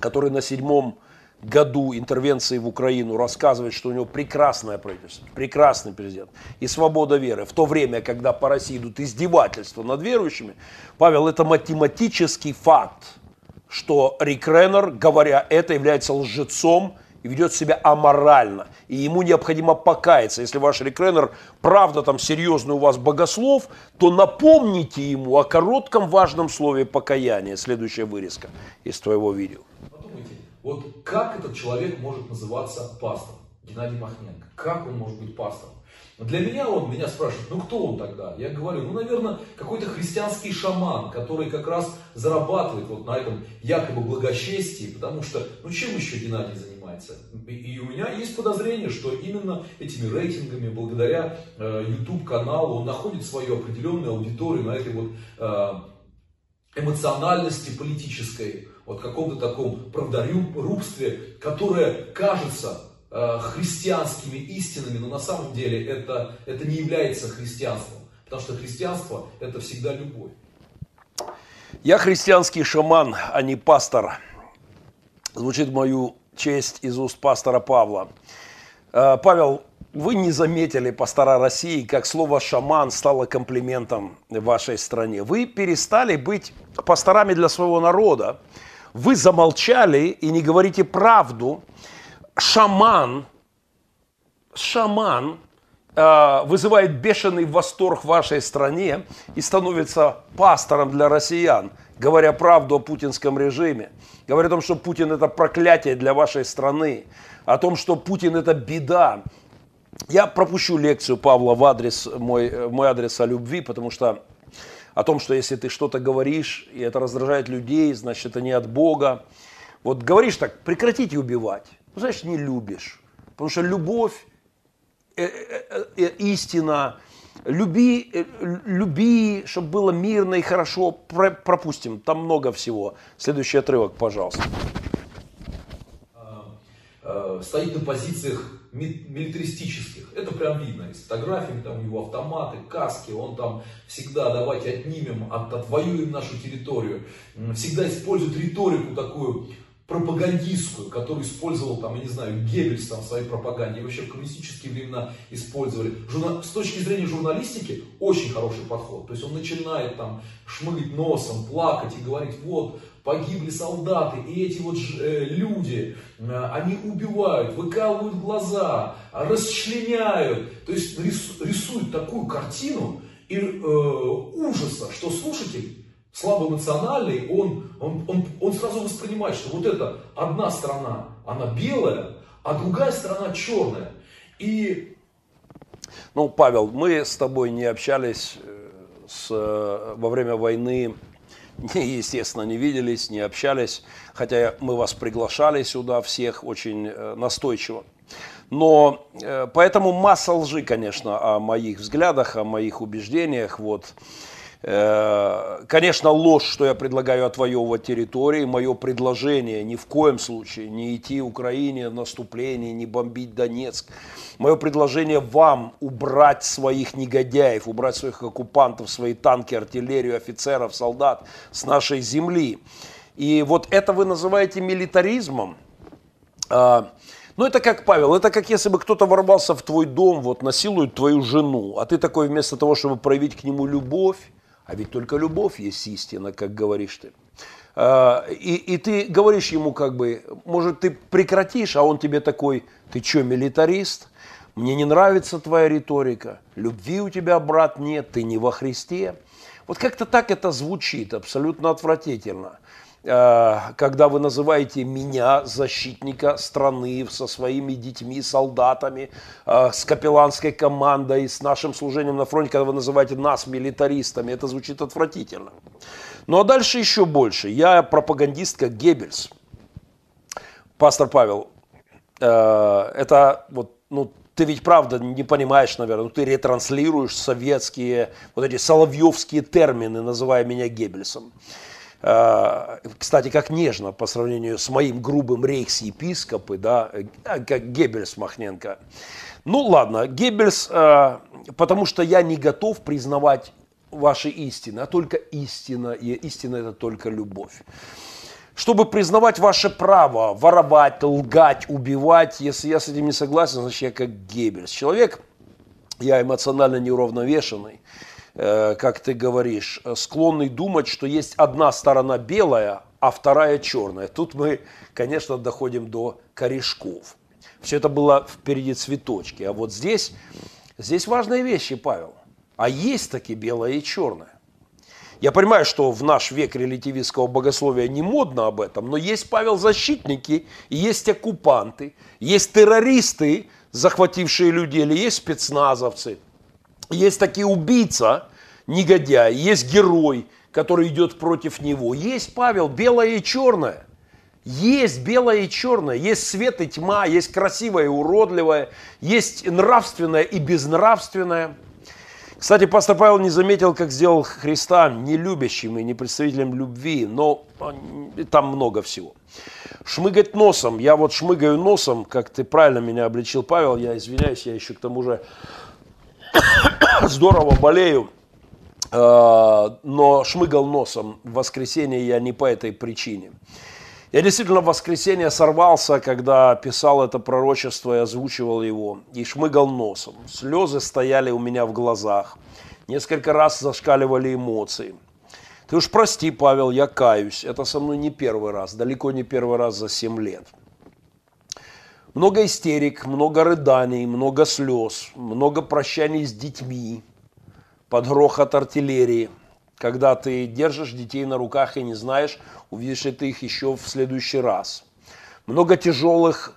который на седьмом году интервенции в Украину рассказывает, что у него прекрасное правительство, прекрасный президент и свобода веры. В то время, когда по России идут издевательства над верующими, Павел, это математический факт, что Рик Реннер, говоря это, является лжецом и ведет себя аморально, и ему необходимо покаяться. Если ваш рекренер правда там серьезный у вас богослов, то напомните ему о коротком важном слове покаяния. Следующая вырезка из твоего видео.
Вот как этот человек может называться пастором? Геннадий Махненко. Как он может быть пастором? Для меня он, меня спрашивают, ну кто он тогда? Я говорю, ну, наверное, какой-то христианский шаман, который как раз зарабатывает вот на этом якобы благочестии, потому что, ну, чем еще Геннадий занимается? И у меня есть подозрение, что именно этими рейтингами, благодаря э, YouTube-каналу, он находит свою определенную аудиторию на этой вот э, эмоциональности политической, вот каком-то таком правдорубстве, которое кажется Э, христианскими истинами, но на самом деле это, это не является христианством. Потому что христианство это всегда любовь.
Я христианский шаман, а не пастор. Звучит мою честь из уст пастора Павла. Э, Павел, вы не заметили, пастора России, как слово «шаман» стало комплиментом вашей стране. Вы перестали быть пасторами для своего народа. Вы замолчали и не говорите правду – шаман, шаман э, вызывает бешеный восторг в вашей стране и становится пастором для россиян, говоря правду о путинском режиме, говоря о том, что Путин это проклятие для вашей страны, о том, что Путин это беда. Я пропущу лекцию Павла в адрес, мой, мой адрес о любви, потому что о том, что если ты что-то говоришь, и это раздражает людей, значит, это не от Бога. Вот говоришь так, прекратите убивать. Ну, значит, не любишь. Потому что любовь, э, э, э, истина, люби, люби, чтобы было мирно и хорошо. пропустим, там много всего. Следующий отрывок, пожалуйста.
А, стоит на позициях милитаристических. Это прям видно из фотографий, там у него автоматы, каски, он там всегда давайте отнимем, от, отвоюем нашу территорию. Всегда использует риторику такую пропагандистскую, которую использовал, там, я не знаю, Геббельс там, в своей пропаганде, и вообще в коммунистические времена использовали. Журна... С точки зрения журналистики, очень хороший подход. То есть он начинает там шмыгать носом, плакать и говорить, вот, погибли солдаты, и эти вот э, люди, э, они убивают, выкалывают глаза, расчленяют. То есть рис, рисуют такую картину и, э, ужаса, что слушатель слабоэмоциональный, он, он, он, он сразу воспринимает, что вот эта одна сторона, она белая, а другая сторона черная. И...
Ну, Павел, мы с тобой не общались э, с, во время войны, естественно, не виделись, не общались, хотя мы вас приглашали сюда всех очень э, настойчиво. Но поэтому масса лжи, конечно, о моих взглядах, о моих убеждениях. Вот. Э, конечно, ложь, что я предлагаю отвоевывать территории. Мое предложение ни в коем случае не идти Украине в наступление, не бомбить Донецк. Мое предложение вам убрать своих негодяев, убрать своих оккупантов, свои танки, артиллерию, офицеров, солдат с нашей земли. И вот это вы называете милитаризмом. А, ну, это как, Павел, это как если бы кто-то ворвался в твой дом, вот насилует твою жену, а ты такой вместо того, чтобы проявить к нему любовь, а ведь только любовь есть истина, как говоришь ты. А, и, и ты говоришь ему как бы, может ты прекратишь, а он тебе такой, ты что, милитарист? Мне не нравится твоя риторика, любви у тебя, брат, нет, ты не во Христе. Вот как-то так это звучит, абсолютно отвратительно. Э, когда вы называете меня, защитника страны, со своими детьми, солдатами, э, с капелланской командой, с нашим служением на фронте, когда вы называете нас милитаристами, это звучит отвратительно. Ну а дальше еще больше. Я пропагандист как Геббельс. Пастор Павел, э, это вот, ну, ты ведь правда не понимаешь, наверное, ну, ты ретранслируешь советские, вот эти соловьевские термины, называя меня Геббельсом. Э, кстати, как нежно по сравнению с моим грубым рейхс-епископы, да, э, как Геббельс Махненко. Ну ладно, Геббельс, э, потому что я не готов признавать ваши истины, а только истина, и истина это только любовь. Чтобы признавать ваше право воровать, лгать, убивать, если я с этим не согласен, значит я как Геббельс. Человек, я эмоционально неуравновешенный, как ты говоришь, склонный думать, что есть одна сторона белая, а вторая черная. Тут мы, конечно, доходим до корешков. Все это было впереди цветочки. А вот здесь, здесь важные вещи, Павел. А есть таки белое и черное. Я понимаю, что в наш век релятивистского богословия не модно об этом, но есть, Павел, защитники, есть оккупанты, есть террористы, захватившие людей, или есть спецназовцы, есть такие убийца, негодяй, есть герой, который идет против него. Есть, Павел, белое и черное. Есть белое и черное, есть свет и тьма, есть красивое и уродливое, есть нравственное и безнравственное. Кстати, пастор Павел не заметил, как сделал Христа не любящим и не представителем любви, но там много всего. Шмыгать носом. Я вот шмыгаю носом, как ты правильно меня обличил, Павел, я извиняюсь, я еще к тому же здорово болею, э, но шмыгал носом в воскресенье я не по этой причине. Я действительно в воскресенье сорвался, когда писал это пророчество и озвучивал его, и шмыгал носом. Слезы стояли у меня в глазах. Несколько раз зашкаливали эмоции. Ты уж прости, Павел, я каюсь. Это со мной не первый раз, далеко не первый раз за 7 лет. Много истерик, много рыданий, много слез, много прощаний с детьми, под грохот артиллерии – когда ты держишь детей на руках и не знаешь, увидишь ли ты их еще в следующий раз. Много тяжелых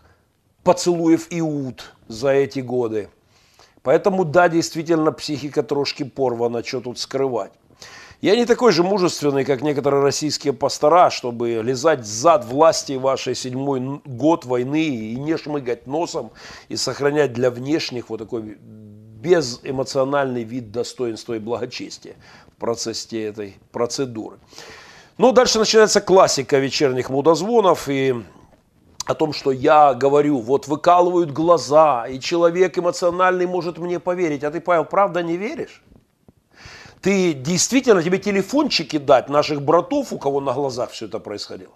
поцелуев и ут за эти годы. Поэтому, да, действительно, психика трошки порвана, что тут скрывать. Я не такой же мужественный, как некоторые российские пастора, чтобы лизать зад власти вашей седьмой год войны и не шмыгать носом и сохранять для внешних вот такой безэмоциональный вид достоинства и благочестия процессе этой процедуры. Ну, дальше начинается классика вечерних мудозвонов и о том, что я говорю, вот выкалывают глаза, и человек эмоциональный может мне поверить. А ты, Павел, правда не веришь? Ты действительно, тебе телефончики дать наших братов, у кого на глазах все это происходило?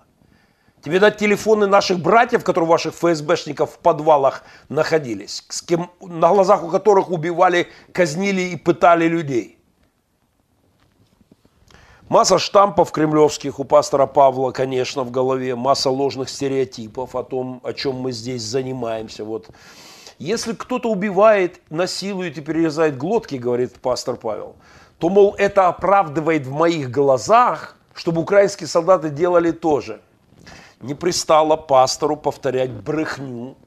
Тебе дать телефоны наших братьев, которые ваших ФСБшников в подвалах находились, с кем, на глазах у которых убивали, казнили и пытали людей? Масса штампов кремлевских у пастора Павла, конечно, в голове, масса ложных стереотипов о том, о чем мы здесь занимаемся. Вот. Если кто-то убивает, насилует и перерезает глотки, говорит пастор Павел, то, мол, это оправдывает в моих глазах, чтобы украинские солдаты делали то же. Не пристало пастору повторять брехню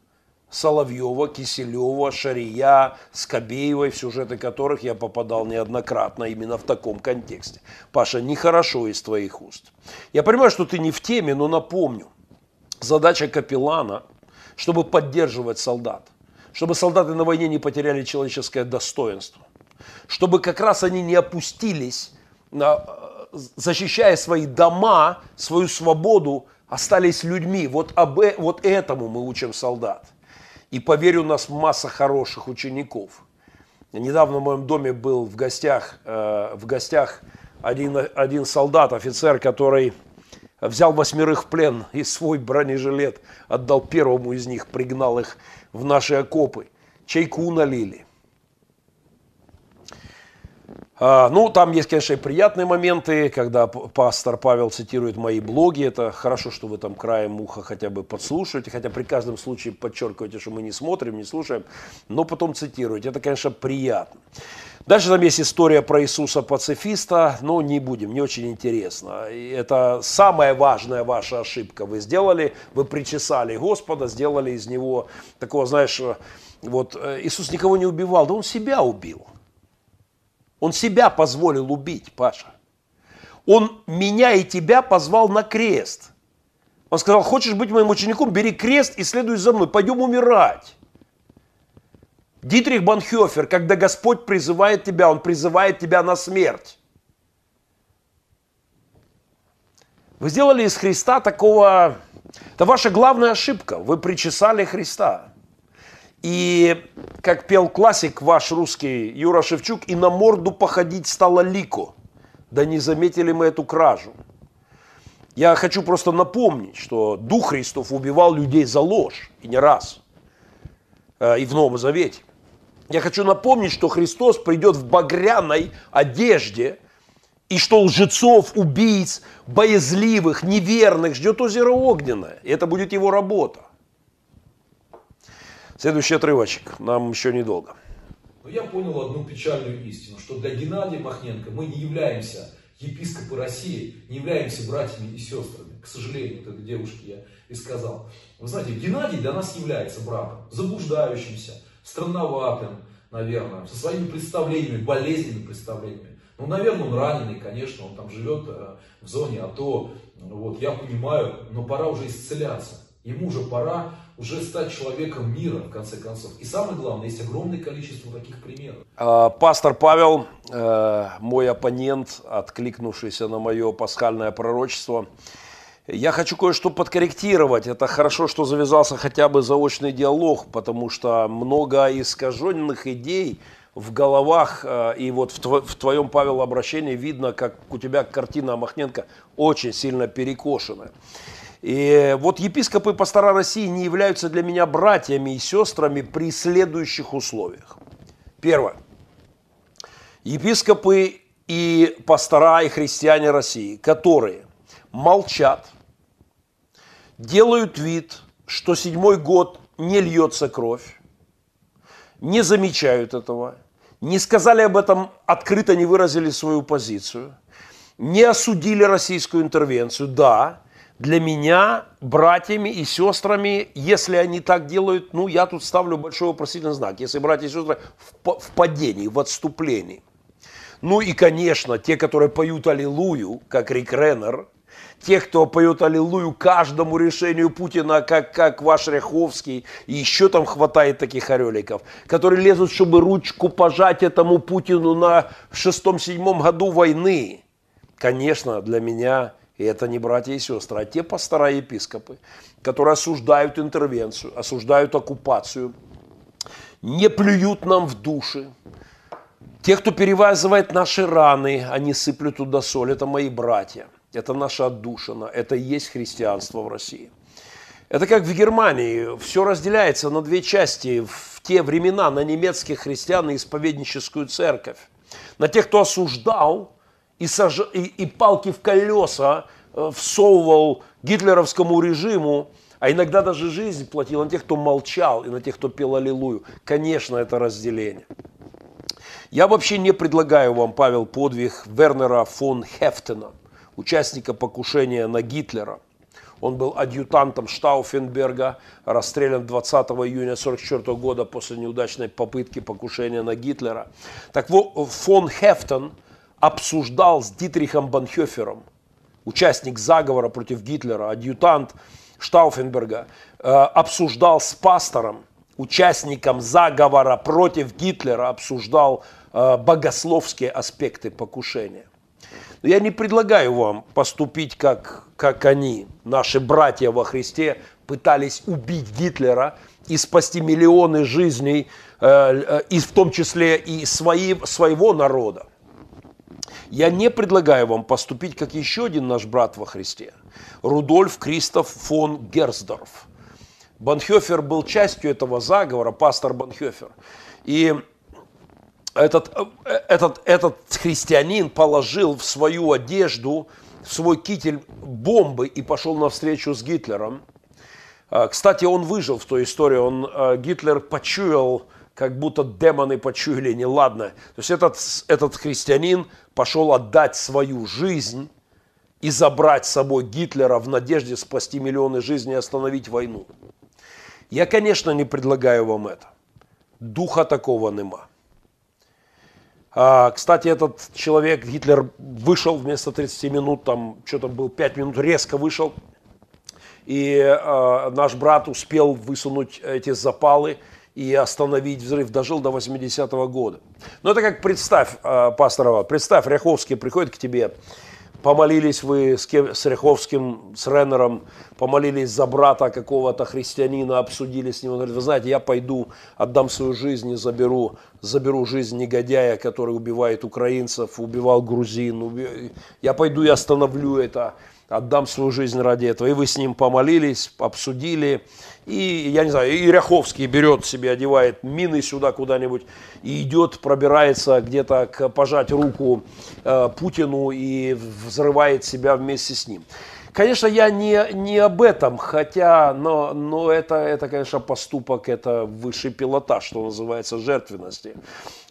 Соловьева, Киселева, Шария, Скобеевой, в сюжеты которых я попадал неоднократно именно в таком контексте. Паша, нехорошо из твоих уст. Я понимаю, что ты не в теме, но напомню. Задача капеллана, чтобы поддерживать солдат, чтобы солдаты на войне не потеряли человеческое достоинство, чтобы как раз они не опустились, защищая свои дома, свою свободу, остались людьми. Вот, об, э, вот этому мы учим солдат. И поверь, у нас масса хороших учеников. Недавно в моем доме был в гостях, э, в гостях один, один солдат, офицер, который взял восьмерых в плен и свой бронежилет отдал первому из них, пригнал их в наши окопы. Чайку налили. А, ну, там есть, конечно, и приятные моменты, когда пастор Павел цитирует мои блоги. Это хорошо, что вы там краем уха хотя бы подслушиваете, хотя при каждом случае подчеркиваете, что мы не смотрим, не слушаем, но потом цитируете. Это, конечно, приятно. Дальше там есть история про Иисуса пацифиста, но не будем, не очень интересно. Это самая важная ваша ошибка. Вы сделали, вы причесали Господа, сделали из него такого, знаешь, вот э, Иисус никого не убивал, да он себя убил. Он себя позволил убить, Паша. Он меня и тебя позвал на крест. Он сказал, хочешь быть моим учеником, бери крест и следуй за мной, пойдем умирать. Дитрих Банхёфер, когда Господь призывает тебя, Он призывает тебя на смерть. Вы сделали из Христа такого... Это ваша главная ошибка. Вы причесали Христа. И, как пел классик ваш русский Юра Шевчук, и на морду походить стало лико. Да не заметили мы эту кражу. Я хочу просто напомнить, что Дух Христов убивал людей за ложь, и не раз, э, и в Новом Завете. Я хочу напомнить, что Христос придет в багряной одежде, и что лжецов, убийц, боязливых, неверных ждет озеро Огненное. И это будет его работа. Следующий отрывочек, нам еще недолго.
Но я понял одну печальную истину, что для Геннадия Махненко мы не являемся епископы России не являемся братьями и сестрами. К сожалению, вот этой девушке я и сказал. Вы знаете, Геннадий для нас является братом, заблуждающимся, странноватым, наверное, со своими представлениями, болезненными представлениями. Ну, наверное, он раненый, конечно, он там живет э, в зоне АТО, вот, я понимаю, но пора уже исцеляться. Ему уже пора уже стать человеком мира, в конце концов. И самое главное, есть огромное количество таких примеров.
А, пастор Павел, э, мой оппонент, откликнувшийся на мое пасхальное пророчество, я хочу кое-что подкорректировать. Это хорошо, что завязался хотя бы заочный диалог, потому что много искаженных идей в головах, э, и вот в твоем, Павел, обращении видно, как у тебя картина Махненко очень сильно перекошена. И вот епископы и пастора России не являются для меня братьями и сестрами при следующих условиях. Первое. Епископы и пастора и христиане России, которые молчат, делают вид, что седьмой год не льется кровь, не замечают этого, не сказали об этом открыто, не выразили свою позицию, не осудили российскую интервенцию. Да, для меня братьями и сестрами, если они так делают, ну, я тут ставлю большой вопросительный знак. Если братья и сестры в, в падении, в отступлении. Ну и, конечно, те, которые поют «Аллилуйю», как Рик Реннер, те, кто поет аллилуйю каждому решению Путина, как, как ваш Ряховский, и еще там хватает таких ореликов, которые лезут, чтобы ручку пожать этому Путину на шестом-седьмом году войны. Конечно, для меня это не братья и сестры, а те пастора и епископы, которые осуждают интервенцию, осуждают оккупацию, не плюют нам в души. Те, кто перевязывает наши раны, они сыплют туда соль, это мои братья. Это наша отдушина, это и есть христианство в России. Это как в Германии, все разделяется на две части. В те времена на немецких христиан и исповедническую церковь. На тех, кто осуждал и, сож... и, и палки в колеса э, всовывал гитлеровскому режиму, а иногда даже жизнь платил на тех, кто молчал, и на тех, кто пел Аллилуйю. Конечно, это разделение. Я вообще не предлагаю вам, Павел, подвиг Вернера фон Хефтена – участника покушения на Гитлера. Он был адъютантом Штауфенберга, расстрелян 20 июня 1944 года после неудачной попытки покушения на Гитлера. Так вот, фон Хефтон обсуждал с Дитрихом Банхёфером, участник заговора против Гитлера, адъютант Штауфенберга, э, обсуждал с пастором, участником заговора против Гитлера, обсуждал э, богословские аспекты покушения. Но я не предлагаю вам поступить как, как они, наши братья во Христе, пытались убить Гитлера и спасти миллионы жизней, э, и в том числе и свои, своего народа. Я не предлагаю вам поступить как еще один наш брат во Христе, Рудольф Кристоф фон Герсдорф. Банхёфер был частью этого заговора, пастор Банхёфер. И этот, этот, этот христианин положил в свою одежду, в свой китель бомбы и пошел навстречу с Гитлером. А, кстати, он выжил в той истории. Он, э, Гитлер почуял, как будто демоны почуяли неладно. То есть этот, этот христианин пошел отдать свою жизнь и забрать с собой Гитлера в надежде спасти миллионы жизней и остановить войну. Я, конечно, не предлагаю вам это. Духа такого нема. А, кстати, этот человек, Гитлер, вышел вместо 30 минут, там что-то был 5 минут, резко вышел. И э, наш брат успел высунуть эти запалы и остановить взрыв, дожил до 80-го года. Но это как представь, э, пастор представь, Ряховский приходит к тебе, помолились вы с, кем, с Ряховским, с Реннером, помолились за брата какого-то христианина, обсудили с ним. Он говорит, вы знаете, я пойду, отдам свою жизнь и заберу, заберу жизнь негодяя, который убивает украинцев, убивал грузин. Уби... Я пойду и остановлю это отдам свою жизнь ради этого. И вы с ним помолились, обсудили. И, я не знаю, и Ряховский берет себе, одевает мины сюда куда-нибудь и идет, пробирается где-то к пожать руку э, Путину и взрывает себя вместе с ним. Конечно, я не, не об этом, хотя, но, но это, это, конечно, поступок, это высший пилотаж, что называется, жертвенности.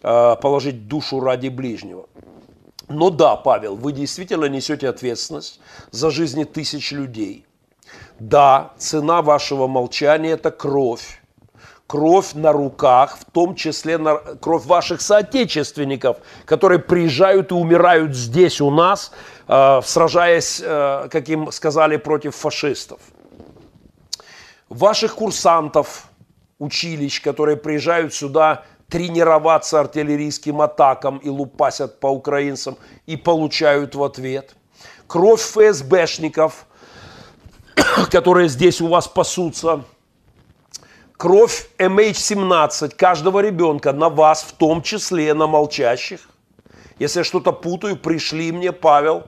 Э, положить душу ради ближнего. Но да, Павел, вы действительно несете ответственность за жизни тысяч людей. Да, цена вашего молчания – это кровь. Кровь на руках, в том числе на, кровь ваших соотечественников, которые приезжают и умирают здесь у нас, э, сражаясь, э, как им сказали, против фашистов. Ваших курсантов, училищ, которые приезжают сюда тренироваться артиллерийским атакам и лупасят по украинцам и получают в ответ. Кровь ФСБшников, которые здесь у вас пасутся. Кровь MH17 каждого ребенка на вас, в том числе на молчащих. Если я что-то путаю, пришли мне, Павел,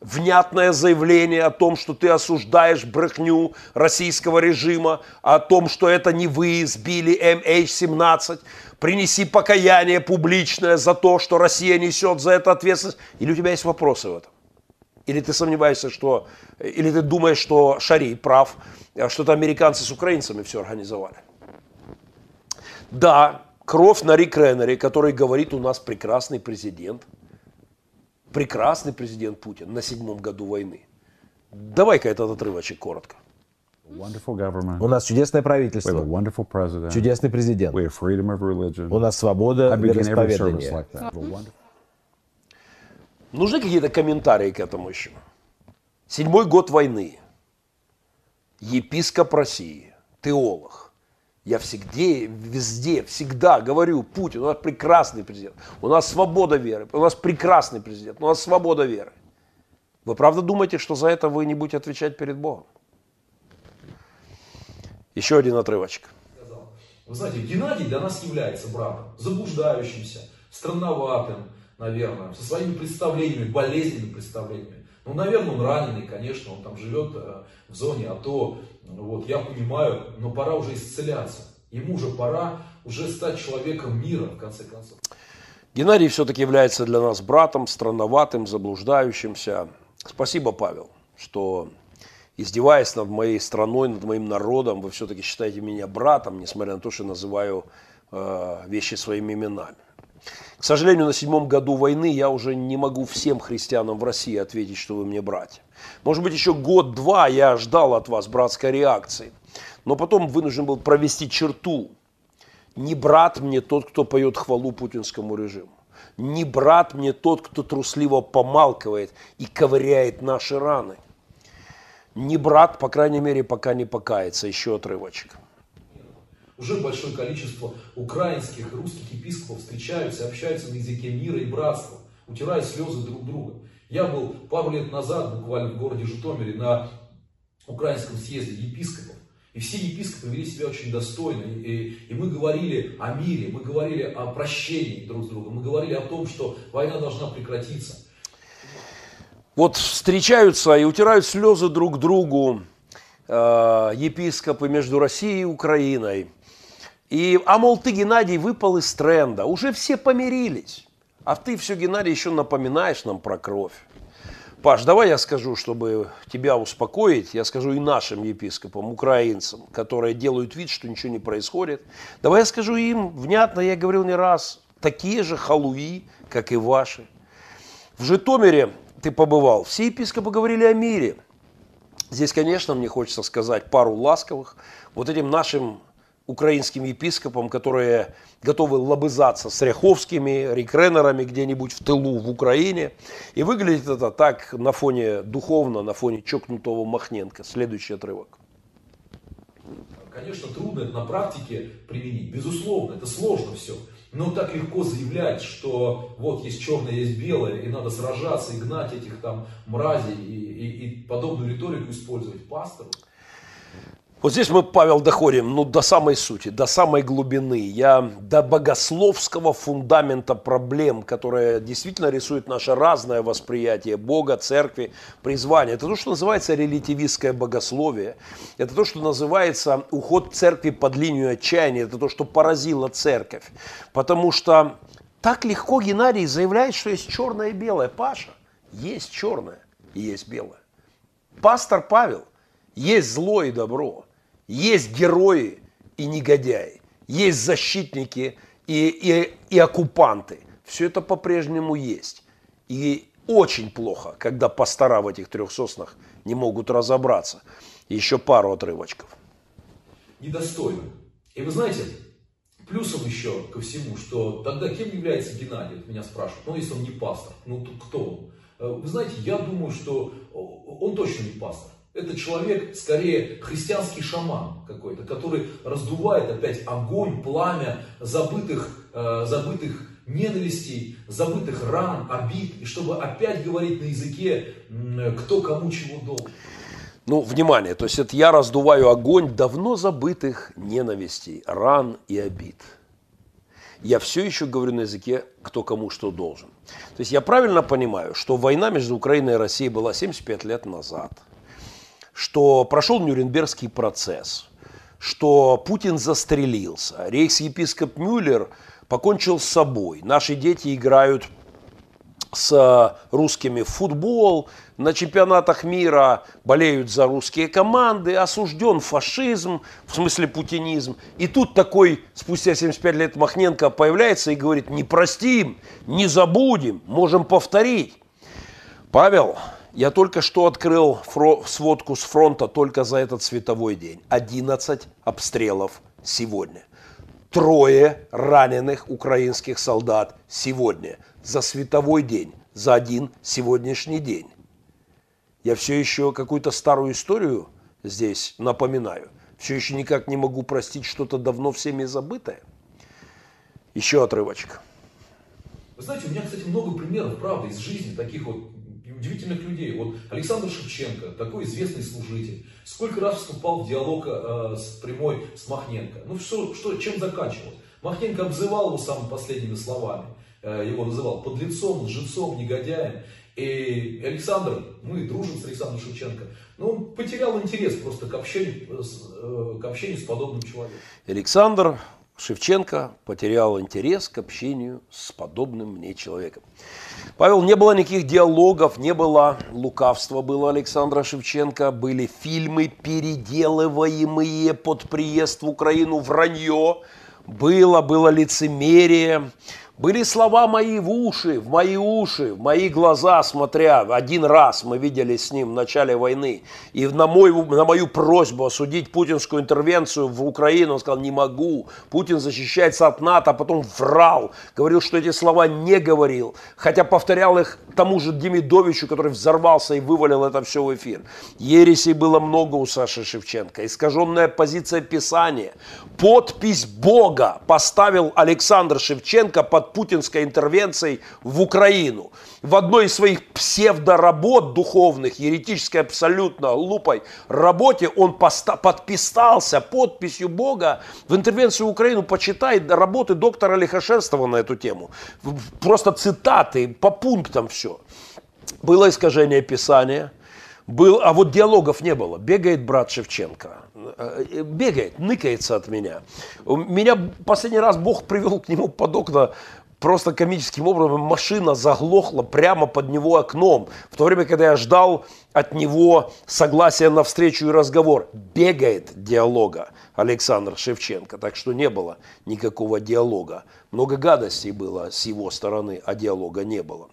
внятное заявление о том, что ты осуждаешь брехню российского режима, о том, что это не вы сбили MH17, принеси покаяние публичное за то, что Россия несет за это ответственность. Или у тебя есть вопросы в этом? Или ты сомневаешься, что... Или ты думаешь, что Шари прав, что это американцы с украинцами все организовали? Да, кровь на Рик Реннере, который говорит, у нас прекрасный президент. Прекрасный президент Путин на седьмом году войны. Давай-ка этот отрывочек коротко.
У нас чудесное правительство. Чудесный президент. У нас свобода вероисповедания.
Нужны какие-то комментарии к этому еще? Седьмой год войны. Епископ России, теолог. Я всегда, везде, всегда говорю, Путин, у нас прекрасный президент, у нас свобода веры, у нас прекрасный президент, у нас свобода веры. Вы правда думаете, что за это вы не будете отвечать перед Богом? Еще один отрывочек.
Вы знаете, Геннадий для нас является братом, заблуждающимся, странноватым, наверное, со своими представлениями, болезненными представлениями. Ну, наверное, он раненый, конечно, он там живет э, в зоне АТО, вот, я понимаю, но пора уже исцеляться. Ему уже пора уже стать человеком мира, в конце концов.
Геннадий все-таки является для нас братом, странноватым, заблуждающимся. Спасибо, Павел, что издеваясь над моей страной, над моим народом, вы все-таки считаете меня братом, несмотря на то, что называю э, вещи своими именами. К сожалению, на седьмом году войны я уже не могу всем христианам в России ответить, что вы мне братья. Может быть, еще год-два я ждал от вас братской реакции, но потом вынужден был провести черту. Не брат мне тот, кто поет хвалу путинскому режиму. Не брат мне тот, кто трусливо помалкивает и ковыряет наши раны не брат, по крайней мере, пока не покается. Еще отрывочек.
Уже большое количество украинских русских епископов встречаются, общаются на языке мира и братства, утирая слезы друг друга. Я был пару лет назад буквально в городе Житомире на украинском съезде епископов. И все епископы вели себя очень достойно. И, и мы говорили о мире, мы говорили о прощении друг с другом, мы говорили о том, что война должна прекратиться
вот встречаются и утирают слезы друг другу э, епископы между Россией и Украиной. И, а мол, ты, Геннадий, выпал из тренда. Уже все помирились. А ты все, Геннадий, еще напоминаешь нам про кровь. Паш, давай я скажу, чтобы тебя успокоить, я скажу и нашим епископам, украинцам, которые делают вид, что ничего не происходит. Давай я скажу им, внятно, я говорил не раз, такие же халуи, как и ваши. В Житомире ты побывал, все епископы говорили о мире. Здесь, конечно, мне хочется сказать пару ласковых вот этим нашим украинским епископам, которые готовы лобызаться с ряховскими, рекренерами где-нибудь в тылу в Украине. И выглядит это так на фоне духовно, на фоне чокнутого Махненко. Следующий отрывок.
Конечно, трудно это на практике применить, безусловно, это сложно все. Но так легко заявлять, что вот есть черное, есть белое, и надо сражаться и гнать этих там мразей, и, и, и подобную риторику использовать пастору.
Вот здесь мы, Павел, доходим ну, до самой сути, до самой глубины, я, до богословского фундамента проблем, которые действительно рисуют наше разное восприятие Бога, церкви, призвания. Это то, что называется релятивистское богословие. Это то, что называется уход церкви под линию отчаяния. Это то, что поразило церковь. Потому что так легко Геннадий заявляет, что есть черное и белое. Паша, есть черное и есть белое. Пастор Павел – есть зло и добро, есть герои и негодяи, есть защитники и, и, и оккупанты. Все это по-прежнему есть. И очень плохо, когда пастора в этих трех соснах не могут разобраться. Еще пару отрывочков.
Недостойно. И вы знаете, плюсом еще ко всему, что тогда кем является Геннадий, меня спрашивают, ну если он не пастор, ну кто он? Э, вы знаете, я думаю, что он точно не пастор. Это человек, скорее, христианский шаман какой-то, который раздувает опять огонь, пламя забытых, э, забытых ненавистей, забытых ран, обид, и чтобы опять говорить на языке, кто кому чего должен.
Ну, внимание, то есть это я раздуваю огонь давно забытых ненавистей, ран и обид. Я все еще говорю на языке, кто кому что должен. То есть я правильно понимаю, что война между Украиной и Россией была 75 лет назад – что прошел Нюрнбергский процесс, что Путин застрелился, рейхс-епископ Мюллер покончил с собой, наши дети играют с русскими в футбол, на чемпионатах мира болеют за русские команды, осужден фашизм, в смысле путинизм. И тут такой, спустя 75 лет Махненко появляется и говорит, не простим, не забудем, можем повторить. Павел, я только что открыл сводку с фронта только за этот световой день. 11 обстрелов сегодня. Трое раненых украинских солдат сегодня. За световой день. За один сегодняшний день. Я все еще какую-то старую историю здесь напоминаю. Все еще никак не могу простить что-то давно всеми забытое. Еще отрывочек.
Вы знаете, у меня, кстати, много примеров, правда, из жизни таких вот удивительных людей. Вот Александр Шевченко, такой известный служитель, сколько раз вступал в диалог э, с прямой с Махненко. Ну что, что, чем заканчивалось? Махненко обзывал его самыми последними словами. Э, его называл подлецом, лжецом, негодяем. И Александр, мы дружим с Александром Шевченко, но он потерял интерес просто к общению, э, к общению с подобным человеком.
Александр Шевченко потерял интерес к общению с подобным мне человеком. Павел, не было никаких диалогов, не было лукавства было Александра Шевченко, были фильмы, переделываемые под приезд в Украину, вранье, было, было лицемерие, были слова мои в уши, в мои уши, в мои глаза, смотря. Один раз мы видели с ним в начале войны. И на, мой, на мою просьбу осудить путинскую интервенцию в Украину, он сказал, не могу. Путин защищается от НАТО, а потом врал. Говорил, что эти слова не говорил. Хотя повторял их тому же Демидовичу, который взорвался и вывалил это все в эфир. Ересей было много у Саши Шевченко. Искаженная позиция Писания. Подпись Бога поставил Александр Шевченко под под путинской интервенцией в Украину. В одной из своих псевдоработ духовных, еретической абсолютно лупой работе, он подписался подписью Бога в интервенцию в Украину. Почитай работы доктора Лихошерстова на эту тему. Просто цитаты по пунктам все. Было искажение Писания, был, а вот диалогов не было. Бегает брат Шевченко, э, бегает, ныкается от меня. Меня последний раз Бог привел к нему под окна просто комическим образом машина заглохла прямо под него окном, в то время, когда я ждал от него согласия на встречу и разговор. Бегает диалога Александр Шевченко, так что не было никакого диалога. Много гадостей было с его стороны, а диалога не было.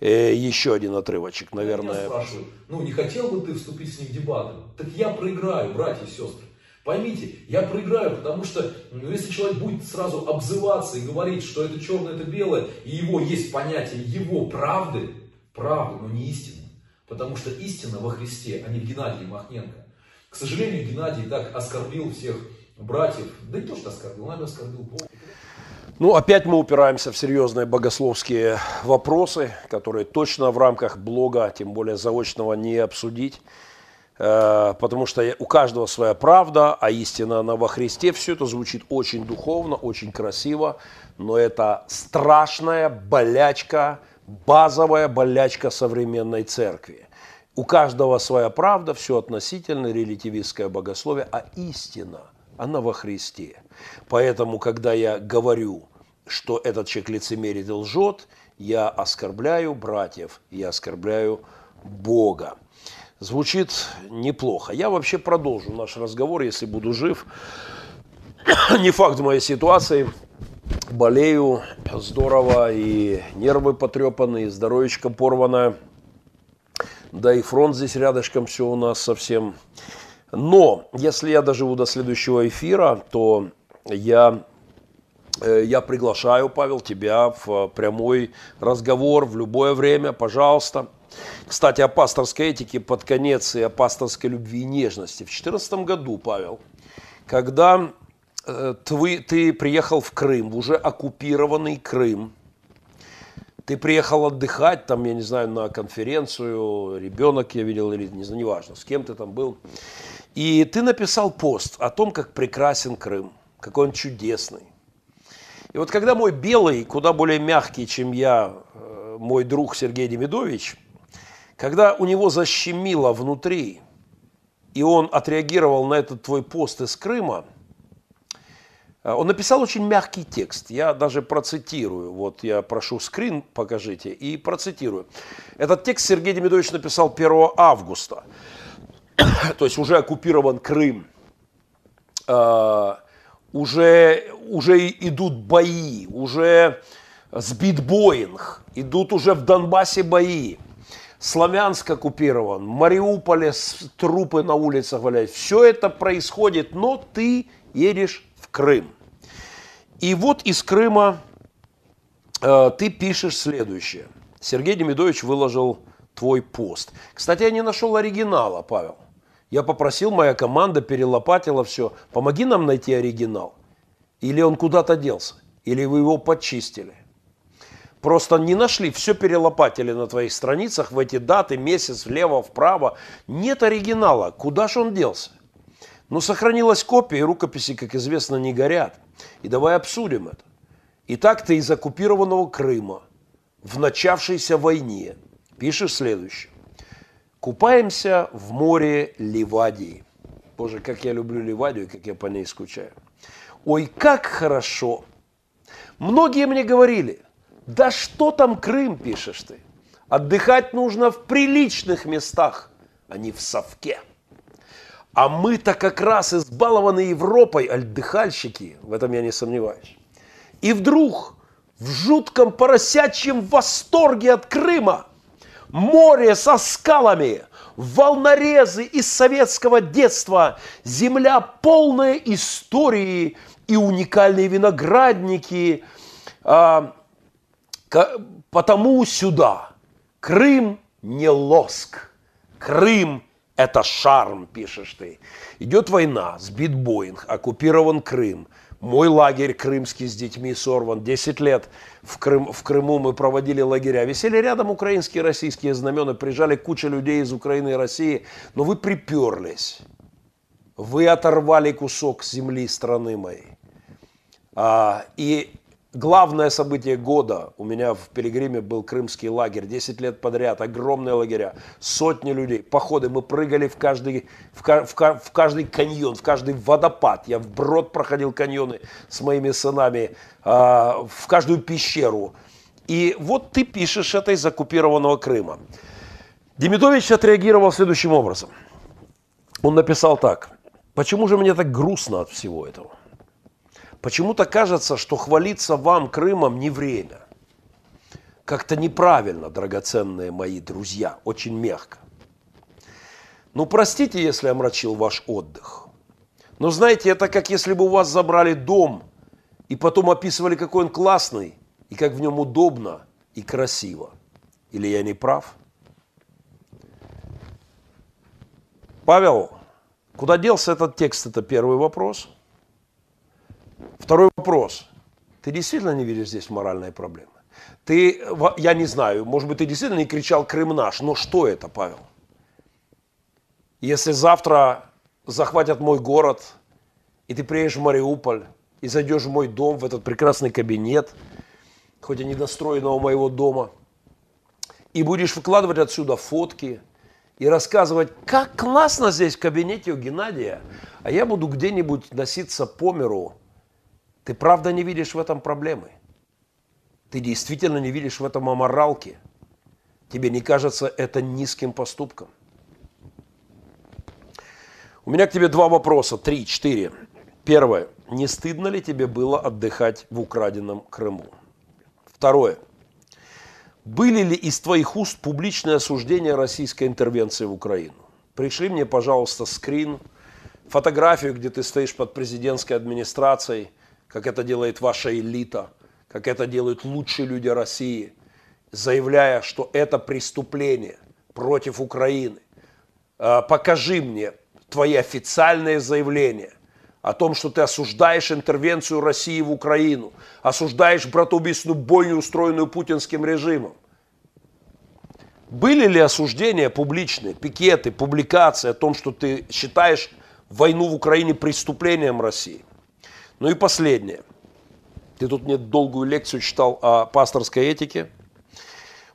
Э, еще один отрывочек, наверное. Я
спрашиваю, ну не хотел бы ты вступить с ним в дебаты? Так я проиграю, братья и сестры. Поймите, я проиграю, потому что ну, если человек будет сразу обзываться и говорить, что это черное, это белое, и его есть понятие его правды, правды, но не истины. Потому что истина во Христе, а не в Геннадии Махненко. К сожалению, Геннадий так оскорбил всех братьев, да и то, что оскорбил, он оскорбил Бога.
Ну, опять мы упираемся в серьезные богословские вопросы, которые точно в рамках блога, тем более заочного, не обсудить. Э, потому что у каждого своя правда, а истина она во Христе. Все это звучит очень духовно, очень красиво, но это страшная болячка, базовая болячка современной церкви. У каждого своя правда, все относительно, релятивистское богословие, а истина, она во Христе. Поэтому, когда я говорю, что этот человек лицемерит и лжет, я оскорбляю братьев, я оскорбляю Бога. Звучит неплохо. Я вообще продолжу наш разговор, если буду жив. Не факт моей ситуации. Болею здорово, и нервы потрепаны, и здоровечко порвано. Да и фронт здесь рядышком все у нас совсем. Но, если я доживу до следующего эфира, то я, я приглашаю, Павел, тебя в прямой разговор в любое время, пожалуйста. Кстати, о пасторской этике под конец и о пасторской любви и нежности. В 2014 году, Павел, когда э, ты, ты приехал в Крым, в уже оккупированный Крым, ты приехал отдыхать, там, я не знаю, на конференцию, ребенок я видел, или не знаю, неважно, с кем ты там был. И ты написал пост о том, как прекрасен Крым, какой он чудесный. И вот когда мой белый, куда более мягкий, чем я, э, мой друг Сергей Демидович, когда у него защемило внутри, и он отреагировал на этот твой пост из Крыма, э, он написал очень мягкий текст. Я даже процитирую. Вот я прошу скрин, покажите, и процитирую. Этот текст Сергей Демидович написал 1 августа. то есть уже оккупирован Крым, э, уже, уже идут бои, уже сбит Боинг, идут уже в Донбассе бои. Славянск оккупирован, Мариуполе трупы на улицах валяют. Все это происходит, но ты едешь в Крым. И вот из Крыма э, ты пишешь следующее. Сергей Демидович выложил твой пост. Кстати, я не нашел оригинала, Павел. Я попросил, моя команда перелопатила все. Помоги нам найти оригинал. Или он куда-то делся, или вы его почистили. Просто не нашли, все перелопатили на твоих страницах в эти даты, месяц, влево, вправо. Нет оригинала, куда же он делся? Но сохранилась копия, и рукописи, как известно, не горят. И давай обсудим это. Итак, ты из оккупированного Крыма в начавшейся войне пишешь следующее. Купаемся в море Ливадии. Боже, как я люблю Ливадию, как я по ней скучаю. Ой, как хорошо. Многие мне говорили, да что там Крым, пишешь ты. Отдыхать нужно в приличных местах, а не в совке. А мы-то как раз избалованы Европой, отдыхальщики, в этом я не сомневаюсь. И вдруг в жутком поросячьем восторге от Крыма – море со скалами, волнорезы из советского детства, земля полная истории и уникальные виноградники. А, потому сюда. Крым не лоск. Крым – это шарм, пишешь ты. Идет война, сбит Боинг, оккупирован Крым – мой лагерь крымский с детьми сорван. 10 лет в, Крым, в Крыму мы проводили лагеря. Висели рядом украинские и российские знамена. Приезжали куча людей из Украины и России. Но вы приперлись. Вы оторвали кусок земли страны моей. А, и Главное событие года у меня в Пилигриме был крымский лагерь. 10 лет подряд, огромные лагеря, сотни людей, походы. Мы прыгали в каждый, в, в, в каждый каньон, в каждый водопад. Я в брод проходил каньоны с моими сынами, э, в каждую пещеру. И вот ты пишешь это из оккупированного Крыма. Демидович отреагировал следующим образом. Он написал так. Почему же мне так грустно от всего этого? Почему-то кажется, что хвалиться вам Крымом не время. Как-то неправильно, драгоценные мои друзья, очень мягко. Ну, простите, если омрачил ваш отдых. Но знаете, это как если бы у вас забрали дом и потом описывали, какой он классный, и как в нем удобно и красиво. Или я не прав? Павел, куда делся этот текст, это первый вопрос – Второй вопрос. Ты действительно не видишь здесь моральной проблемы? Ты, я не знаю, может быть, ты действительно не кричал «Крым наш», но что это, Павел? Если завтра захватят мой город, и ты приедешь в Мариуполь, и зайдешь в мой дом, в этот прекрасный кабинет, хоть и недостроенного моего дома, и будешь выкладывать отсюда фотки и рассказывать, как классно здесь в кабинете у Геннадия, а я буду где-нибудь носиться по миру ты правда не видишь в этом проблемы? Ты действительно не видишь в этом аморалки? Тебе не кажется это низким поступком? У меня к тебе два вопроса, три, четыре. Первое. Не стыдно ли тебе было отдыхать в украденном Крыму? Второе. Были ли из твоих уст публичные осуждения российской интервенции в Украину? Пришли мне, пожалуйста, скрин, фотографию, где ты стоишь под президентской администрацией, как это делает ваша элита, как это делают лучшие люди России, заявляя, что это преступление против Украины. А, покажи мне твои официальные заявления о том, что ты осуждаешь интервенцию России в Украину, осуждаешь братоубийственную бойню, устроенную путинским режимом. Были ли осуждения публичные, пикеты, публикации о том, что ты считаешь войну в Украине преступлением России? Ну и последнее. Ты тут мне долгую лекцию читал о пасторской этике.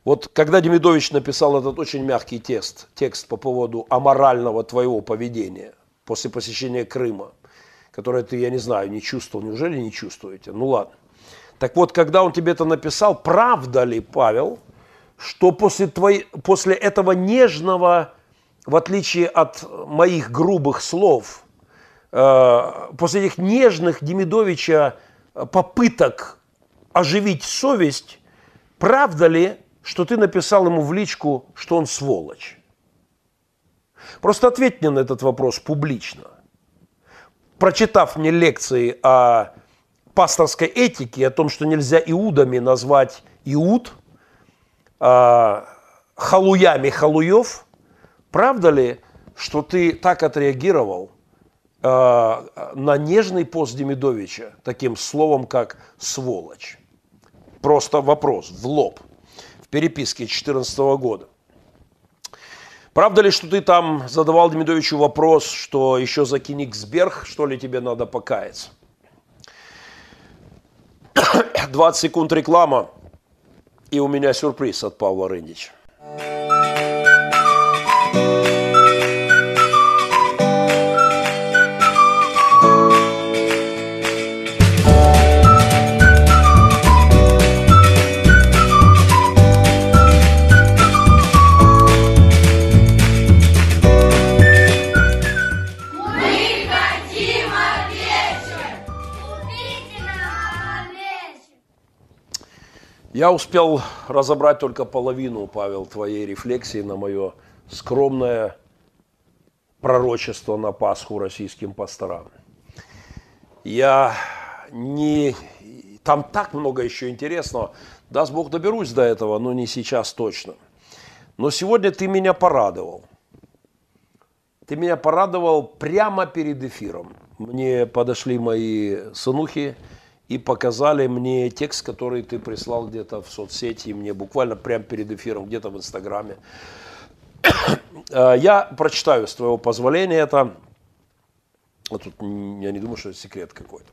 Вот когда Демидович написал этот очень мягкий текст, текст по поводу аморального твоего поведения после посещения Крыма, которое ты, я не знаю, не чувствовал, неужели не чувствуете? Ну ладно. Так вот, когда он тебе это написал, правда ли, Павел, что после, твоей, после этого нежного, в отличие от моих грубых слов, после этих нежных Демидовича попыток оживить совесть, правда ли, что ты написал ему в личку, что он сволочь? Просто ответь мне на этот вопрос публично. Прочитав мне лекции о пасторской этике, о том, что нельзя иудами назвать иуд, а, халуями халуев, правда ли, что ты так отреагировал на нежный пост Демидовича таким словом, как «сволочь»? Просто вопрос в лоб в переписке 2014 года. Правда ли, что ты там задавал Демидовичу вопрос, что еще за Кенигсберг, что ли, тебе надо покаяться? 20 секунд реклама, и у меня сюрприз от Павла Рындича. Я успел разобрать только половину, Павел, твоей рефлексии на мое скромное пророчество на Пасху российским пасторам. Я не... Там так много еще интересного. Даст Бог, доберусь до этого, но не сейчас точно. Но сегодня ты меня порадовал. Ты меня порадовал прямо перед эфиром. Мне подошли мои сынухи, и показали мне текст, который ты прислал где-то в соцсети, мне буквально прямо перед эфиром, где-то в Инстаграме. Э, я прочитаю, с твоего позволения, это... Вот тут я не думаю, что это секрет какой-то.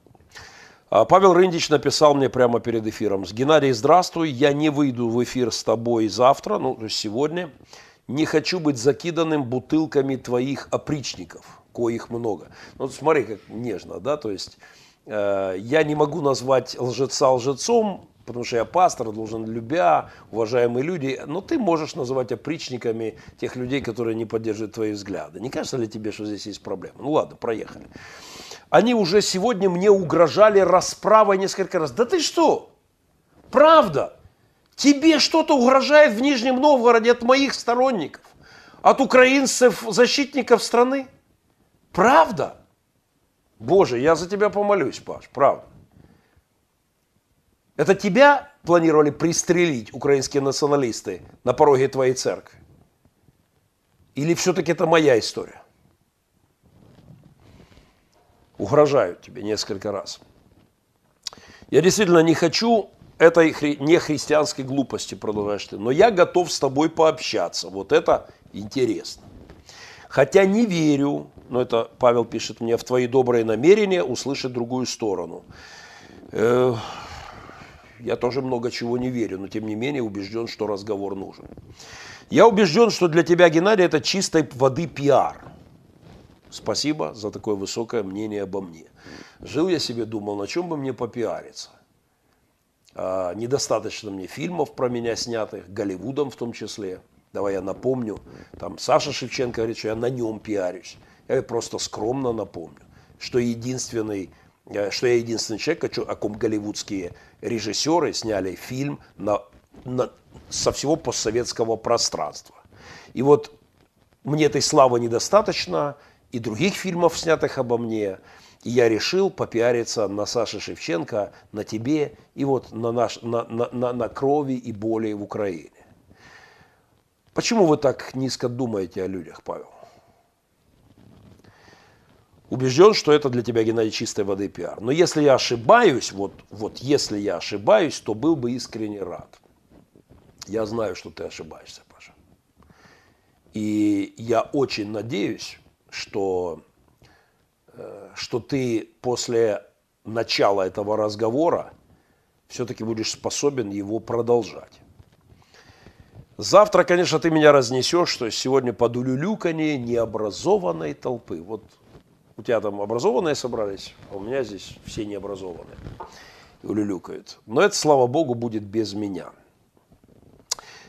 А, Павел Рындич написал мне прямо перед эфиром. С Геннадий, здравствуй, я не выйду в эфир с тобой завтра, ну, то есть сегодня. Не хочу быть закиданным бутылками твоих опричников, коих много. Ну, смотри, как нежно, да, то есть Э, я не могу назвать лжеца лжецом, потому что я пастор, должен любя, уважаемые люди, но ты можешь называть опричниками тех людей, которые не поддерживают твои взгляды. Не кажется ли тебе, что здесь есть проблема? Ну ладно, проехали. Они уже сегодня мне угрожали расправой несколько раз. Да ты что? Правда? Тебе что-то угрожает в Нижнем Новгороде от моих сторонников? От украинцев, защитников страны? Правда? Боже, я за тебя помолюсь, Паш, правда. Это тебя планировали пристрелить украинские националисты на пороге твоей церкви? Или все-таки это моя история? Угрожают тебе несколько раз. Я действительно не хочу этой хри- нехристианской глупости, продолжаешь ты, но я готов с тобой пообщаться. Вот это интересно. Хотя не верю, но это Павел пишет мне, в твои добрые намерения услышать другую сторону. Э, я тоже много чего не верю, но тем не менее убежден, что разговор нужен. Я убежден, что для тебя, Геннадий, это чистой воды пиар. Спасибо за такое высокое мнение обо мне. Жил я себе, думал, на чем бы мне попиариться. А, недостаточно мне фильмов про меня снятых, Голливудом в том числе – Давай я напомню. Там Саша Шевченко говорит, что я на нем пиарюсь. Я просто скромно напомню, что единственный э, что я единственный человек, о ком голливудские режиссеры сняли фильм на, на, со всего постсоветского пространства. И вот мне этой славы недостаточно, и других фильмов, снятых обо мне. И я решил попиариться на Саше Шевченко, на тебе и вот на, наш, на, на, на, на крови и боли в Украине. Почему вы так низко думаете о людях, Павел? Убежден, что это для тебя, Геннадий, чистой воды пиар. Но если я ошибаюсь, вот, вот если я ошибаюсь, то был бы искренне рад. Я знаю, что ты ошибаешься, Паша. И я очень надеюсь, что, э, что ты после начала этого разговора все-таки будешь способен его продолжать. Завтра, конечно, ты меня разнесешь, что сегодня под улюлюканье необразованной толпы. Вот у тебя там образованные собрались, а у меня здесь все необразованные улюлюкают. Но это, слава богу, будет без меня.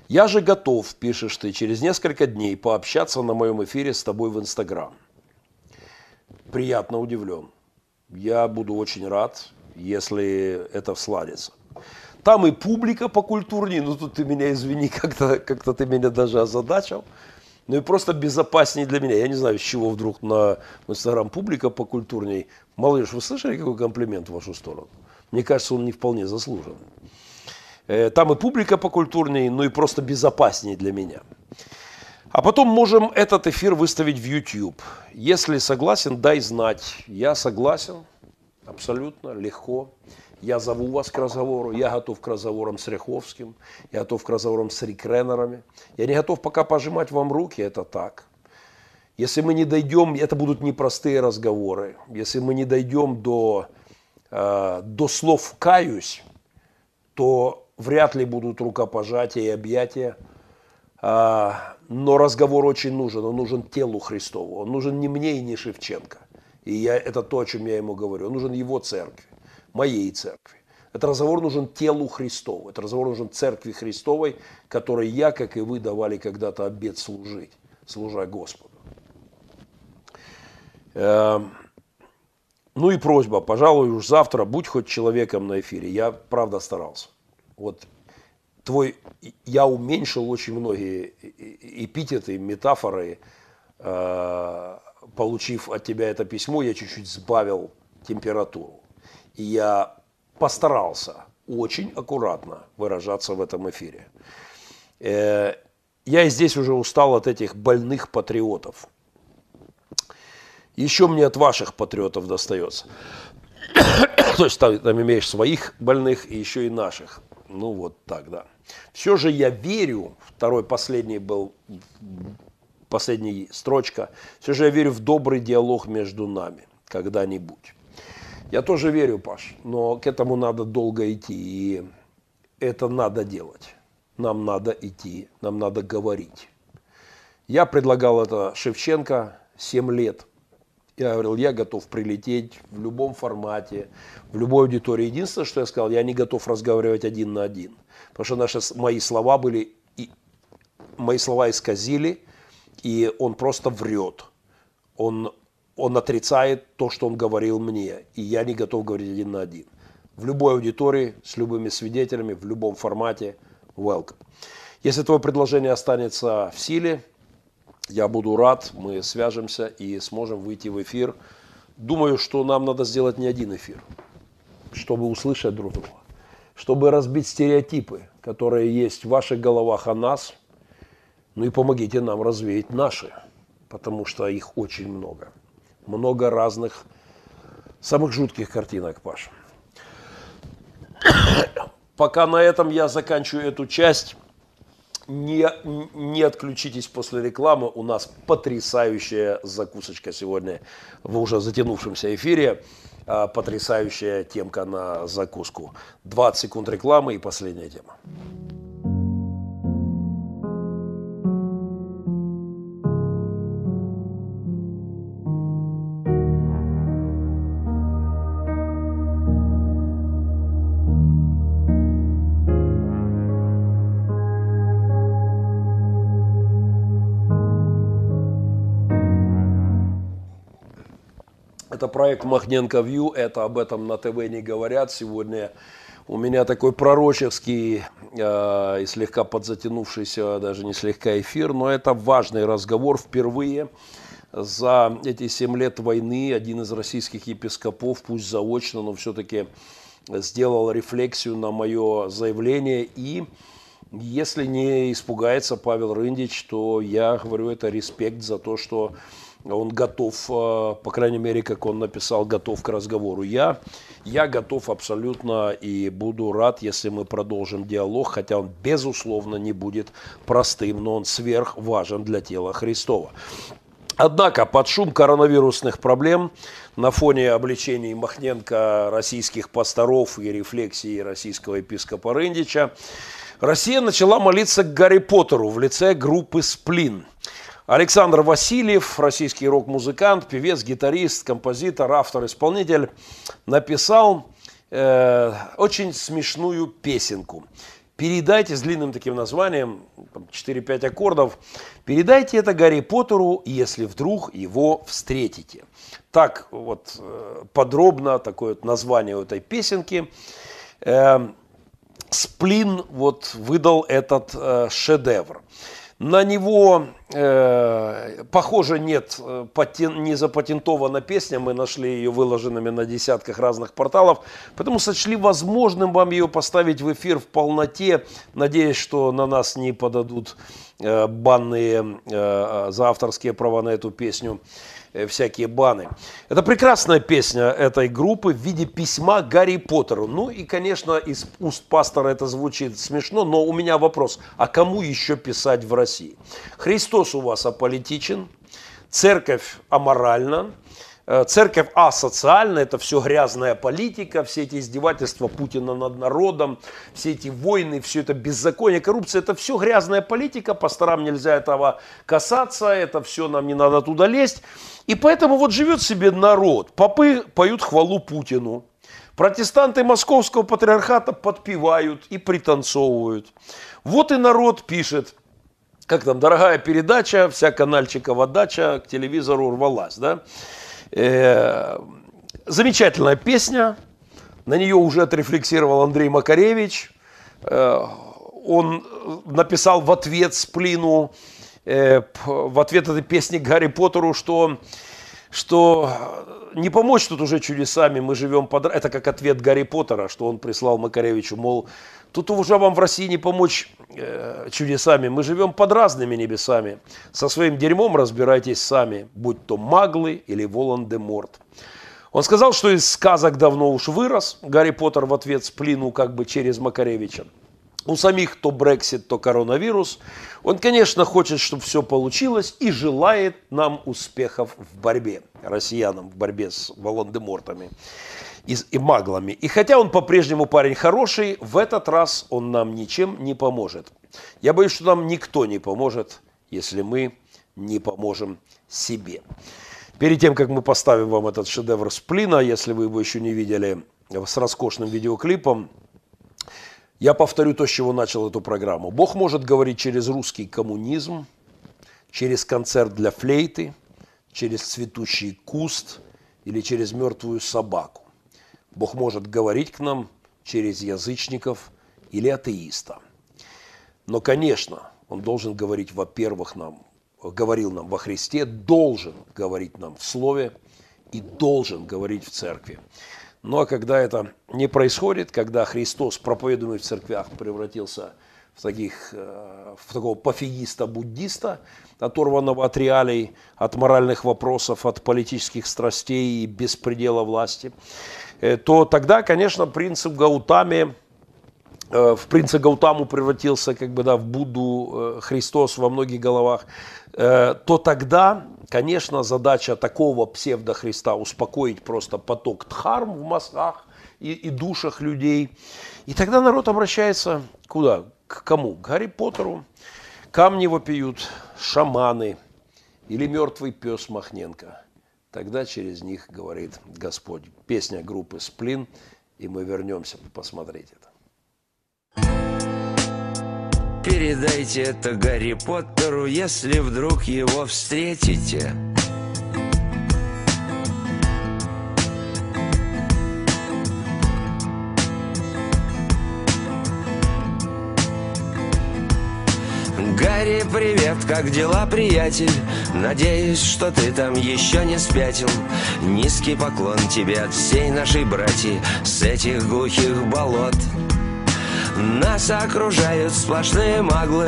Я же готов, пишешь ты, через несколько дней пообщаться на моем эфире с тобой в Инстаграм. Приятно удивлен. Я буду очень рад, если это сладится. Там и публика по покультурнее, ну тут ты меня извини, как-то как ты меня даже озадачил. Ну и просто безопаснее для меня. Я не знаю, с чего вдруг на Инстаграм публика по покультурней. Малыш, вы слышали, какой комплимент в вашу сторону? Мне кажется, он не вполне заслужен. Э, там и публика по покультурней, ну и просто безопаснее для меня. А потом можем этот эфир выставить в YouTube. Если согласен, дай знать. Я согласен, абсолютно, легко. Я зову вас к разговору, я готов к разговорам с Ряховским, я готов к разговорам с рекренерами. Я не готов пока пожимать вам руки, это так. Если мы не дойдем, это будут непростые разговоры. Если мы не дойдем до, э, до слов «каюсь», то вряд ли будут рукопожатия и объятия. Э, но разговор очень нужен, он нужен телу Христову, он нужен не мне и не Шевченко. И я, это то, о чем я ему говорю, он нужен его церкви моей церкви. Этот разговор нужен телу Христову, этот разговор нужен церкви Христовой, которой я, как и вы, давали когда-то обед служить, служа Господу. Эм, ну и просьба, пожалуй, уж завтра будь хоть человеком на эфире. Я правда старался. Вот твой, я уменьшил очень многие эпитеты, метафоры, э, получив от тебя это письмо, я чуть-чуть сбавил температуру. И я постарался очень аккуратно выражаться в этом эфире. Э, я и здесь уже устал от этих больных патриотов. Еще мне от ваших патриотов достается. То есть там, там имеешь своих больных и еще и наших. Ну вот так, да. Все же я верю, второй последний был, последняя строчка, все же я верю в добрый диалог между нами когда-нибудь. Я тоже верю, Паш, но к этому надо долго идти, и это надо делать. Нам надо идти, нам надо говорить. Я предлагал это Шевченко 7 лет. Я говорил, я готов прилететь в любом формате, в любой аудитории. Единственное, что я сказал, я не готов разговаривать один на один. Потому что наши, мои слова были, и, мои слова исказили, и он просто врет. Он он отрицает то, что он говорил мне, и я не готов говорить один на один. В любой аудитории, с любыми свидетелями, в любом формате, welcome. Если твое предложение останется в силе, я буду рад, мы свяжемся и сможем выйти в эфир. Думаю, что нам надо сделать не один эфир, чтобы услышать друг друга, чтобы разбить стереотипы, которые есть в ваших головах о нас, ну и помогите нам развеять наши, потому что их очень много много разных, самых жутких картинок, Паш. Пока на этом я заканчиваю эту часть. Не, не отключитесь после рекламы. У нас потрясающая закусочка сегодня в уже затянувшемся эфире. А, потрясающая темка на закуску. 20 секунд рекламы и последняя тема. Это проект Махненко Вью, это об этом на ТВ не говорят. Сегодня у меня такой пророческий э, и слегка подзатянувшийся, даже не слегка эфир, но это важный разговор впервые за эти семь лет войны один из российских епископов, пусть заочно, но все-таки сделал рефлексию на мое заявление. И если не испугается Павел Рындич, то я говорю, это респект за то, что он готов, э, по крайней мере, как он написал, готов к разговору. Я, я готов абсолютно и буду рад, если мы продолжим диалог, хотя он, безусловно, не будет простым, но он сверхважен для тела Христова. Однако под шум коронавирусных проблем на фоне обличений Махненко российских пасторов и рефлексии российского епископа Рындича Россия начала молиться к Гарри Поттеру в лице группы «Сплин». Александр Васильев, российский рок-музыкант, певец, гитарист, композитор, автор, исполнитель, написал э, очень смешную песенку – передайте с длинным таким названием, 4-5 аккордов, передайте это Гарри Поттеру, если вдруг его встретите. Так вот э, подробно такое вот название этой песенки. Эм, Сплин вот выдал этот э, шедевр. На него, э, похоже, нет, э, патен, не запатентована песня, мы нашли ее выложенными на десятках разных порталов, поэтому сочли возможным вам ее поставить в эфир в полноте, надеясь, что на нас не подадут э, банные э, за авторские права на эту песню. Э, всякие баны. Это прекрасная песня этой группы в виде письма Гарри Поттеру. Ну и, конечно, из уст пастора это звучит смешно, но у меня вопрос, а кому еще писать в России? Христос у вас аполитичен, церковь аморальна, церковь асоциальна, это все грязная политика, все эти издевательства Путина над народом, все эти войны, все это беззаконие, коррупция, это все грязная политика, пасторам нельзя этого касаться, это все нам не надо туда лезть. И поэтому вот живет себе народ, попы поют хвалу Путину, протестанты московского патриархата подпевают и пританцовывают. Вот и народ пишет, как там, дорогая передача, вся канальчикова дача к телевизору рвалась, да? Э, замечательная песня, на нее уже отрефлексировал Андрей Макаревич. Э, он написал в ответ Сплину, э, в ответ этой песни Гарри Поттеру, что, что не помочь тут уже чудесами, мы живем под... Это как ответ Гарри Поттера, что он прислал Макаревичу, мол, тут уже вам в России не помочь э, чудесами, мы живем под разными небесами. Со своим дерьмом разбирайтесь сами, будь то Маглы или Волан-де-Морт. Он сказал, что из сказок давно уж вырос. Гарри Поттер в ответ сплинул как бы через Макаревича у самих то Брексит, то коронавирус. Он, конечно, хочет, чтобы все получилось и желает нам успехов в борьбе, россиянам в борьбе с Волан-де-Мортами и, и маглами. И хотя он по-прежнему парень хороший, в этот раз он нам ничем не поможет. Я боюсь, что нам никто не поможет, если мы не поможем себе. Перед тем, как мы поставим вам этот шедевр Сплина, если вы его еще не видели, с роскошным видеоклипом, я повторю то, с чего начал эту программу. Бог может говорить через русский коммунизм, через концерт для флейты, через цветущий куст или через мертвую собаку. Бог может говорить к нам через язычников или атеиста. Но, конечно, Он должен говорить, во-первых, нам, говорил нам во Христе, должен говорить нам в Слове и должен говорить в Церкви. Ну, а когда это не происходит, когда Христос, проповедуемый в церквях, превратился в, таких, э, в такого пофигиста-буддиста, оторванного от реалий, от моральных вопросов, от политических страстей и беспредела власти, э, то тогда, конечно, принцип Гаутами, э, в принцип Гаутаму превратился как бы да, в Будду Христос во многих головах, то тогда Конечно, задача такого псевдохриста успокоить просто поток дхарм в мозгах и, и душах людей. И тогда народ обращается куда? К кому? К Гарри Поттеру. Камни вопиют, шаманы или мертвый пес Махненко. Тогда через них говорит Господь. Песня группы «Сплин», и мы вернемся посмотреть это.
Передайте это Гарри Поттеру, если вдруг его встретите. Привет, как дела, приятель? Надеюсь, что ты там еще не спятил. Низкий поклон тебе от всей нашей братьи С этих глухих болот. Нас окружают сплошные маглы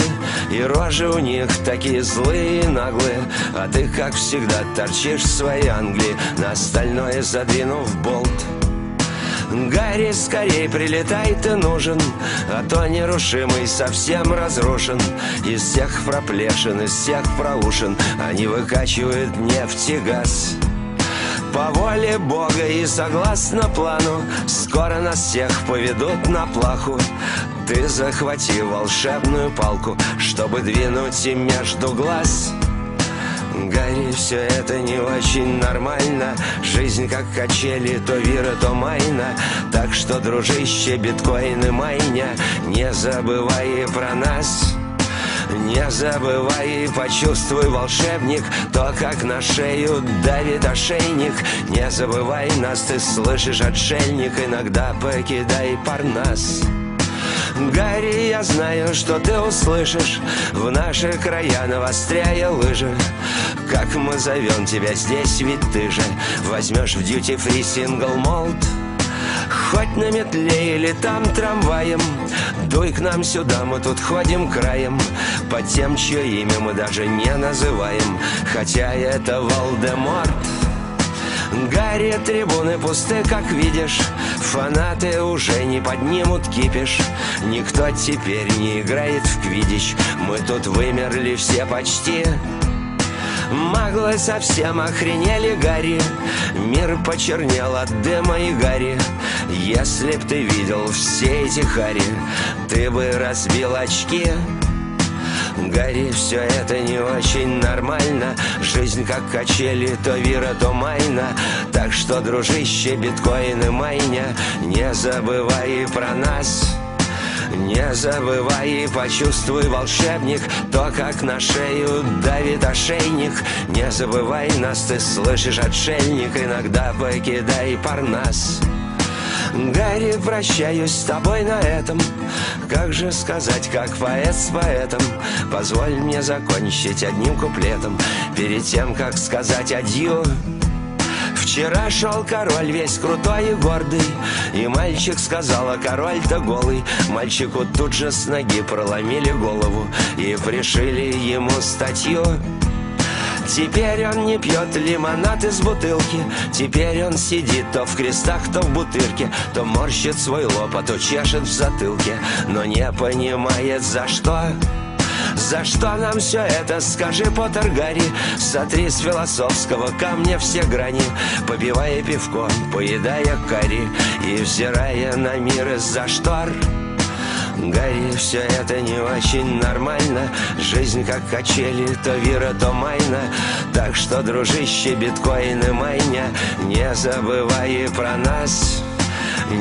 И рожи у них такие злые и наглые. А ты, как всегда, торчишь в своей Англии На остальное задвинув болт Гарри, скорей прилетай, ты нужен А то нерушимый совсем разрушен. Из всех проплешин, из всех проушин Они выкачивают нефть и газ. По воле Бога и согласно плану Скоро нас всех поведут на плаху. Ты захвати волшебную палку Чтобы двинуть им между глаз Гарри, все это не очень нормально. Жизнь как качели, то вира, то майна. Так что, дружище, биткоины майня. Не забывай про нас. Не забывай почувствуй, волшебник. То, как на шею давит ошейник. Не забывай нас, ты слышишь, отшельник. Иногда покидай парнас Гарри, я знаю, что ты услышишь. В наши края навостряя лыжи Как мы зовем тебя здесь, ведь ты же Возьмешь в дьюти-фри сингл молд Хоть на метле или там трамваем Дуй к нам сюда, мы тут ходим краем. По тем, чье имя мы даже не называем Хотя это Волдеморт Гарри, трибуны пусты, как видишь. Фанаты уже не поднимут кипиш. Никто теперь не играет в квидич. Мы тут вымерли все почти. Маглы совсем охренели, Гарри. Мир почернел от дыма и гари. Если б ты видел все эти хари Ты бы разбил очки Гарри, все это не очень нормально. Жизнь как качели, то вира, то майна. Так что, дружище, биткоины майня Не забывай про нас. Не забывай и почувствуй, волшебник То, как на шею давит ошейник. Не забывай нас, ты слышишь, отшельник Иногда покидай парнас Гарри, прощаюсь с тобой на этом. Как же сказать, как поэт с поэтом? Позволь мне закончить одним куплетом. Перед тем, как сказать адью. Вчера шел король весь крутой и гордый. И мальчик сказал, а король-то голый. Мальчику тут же с ноги проломили голову И пришили ему статью Теперь он не пьет лимонад из бутылки. Теперь он сидит то в крестах, то в бутырке То морщит свой лоб, а то чешет в затылке Но не понимает за что. За что нам все это, скажи, Поттер Гарри? Сотри с философского камня все грани Попивая пивко, поедая карри И взирая на мир из-за штор Гарри, все это не очень нормально. Жизнь как качели, то вира, то майна. Так что, дружище, биткоины майня. Не забывай про нас.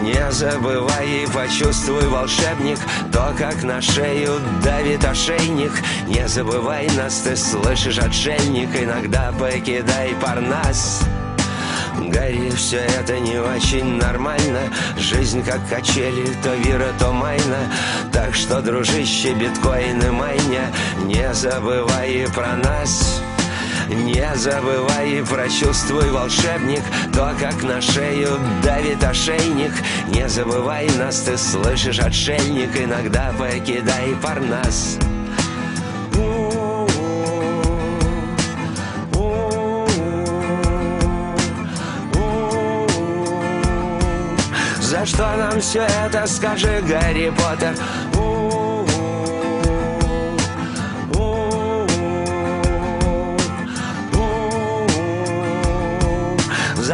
Не забывай и почувствуй, волшебник. То, как на шею давит ошейник. Не забывай нас, ты слышишь, отшельник. Иногда покидай парнас Гори, все это не очень нормально. Жизнь как качели, то вира, то майна. Так что, дружище, биткоины майня. Не забывай про нас. Не забывай и прочувствуй, волшебник. То, как на шею давит ошейник. Не забывай нас, ты слышишь, отшельник. Иногда покидай парнас За что нам все это, скажи, Гарри Поттер?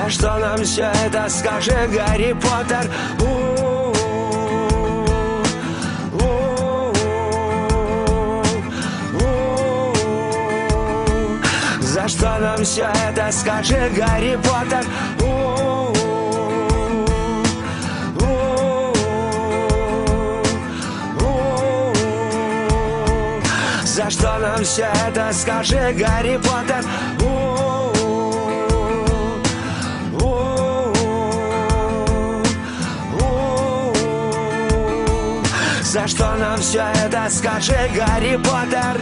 что нам все это, скажи, Гарри Поттер? За что нам все это, скажи, Гарри Поттер? За что нам все это, скажи, Гарри Поттер? За что нам все это, скажи, Гарри Поттер?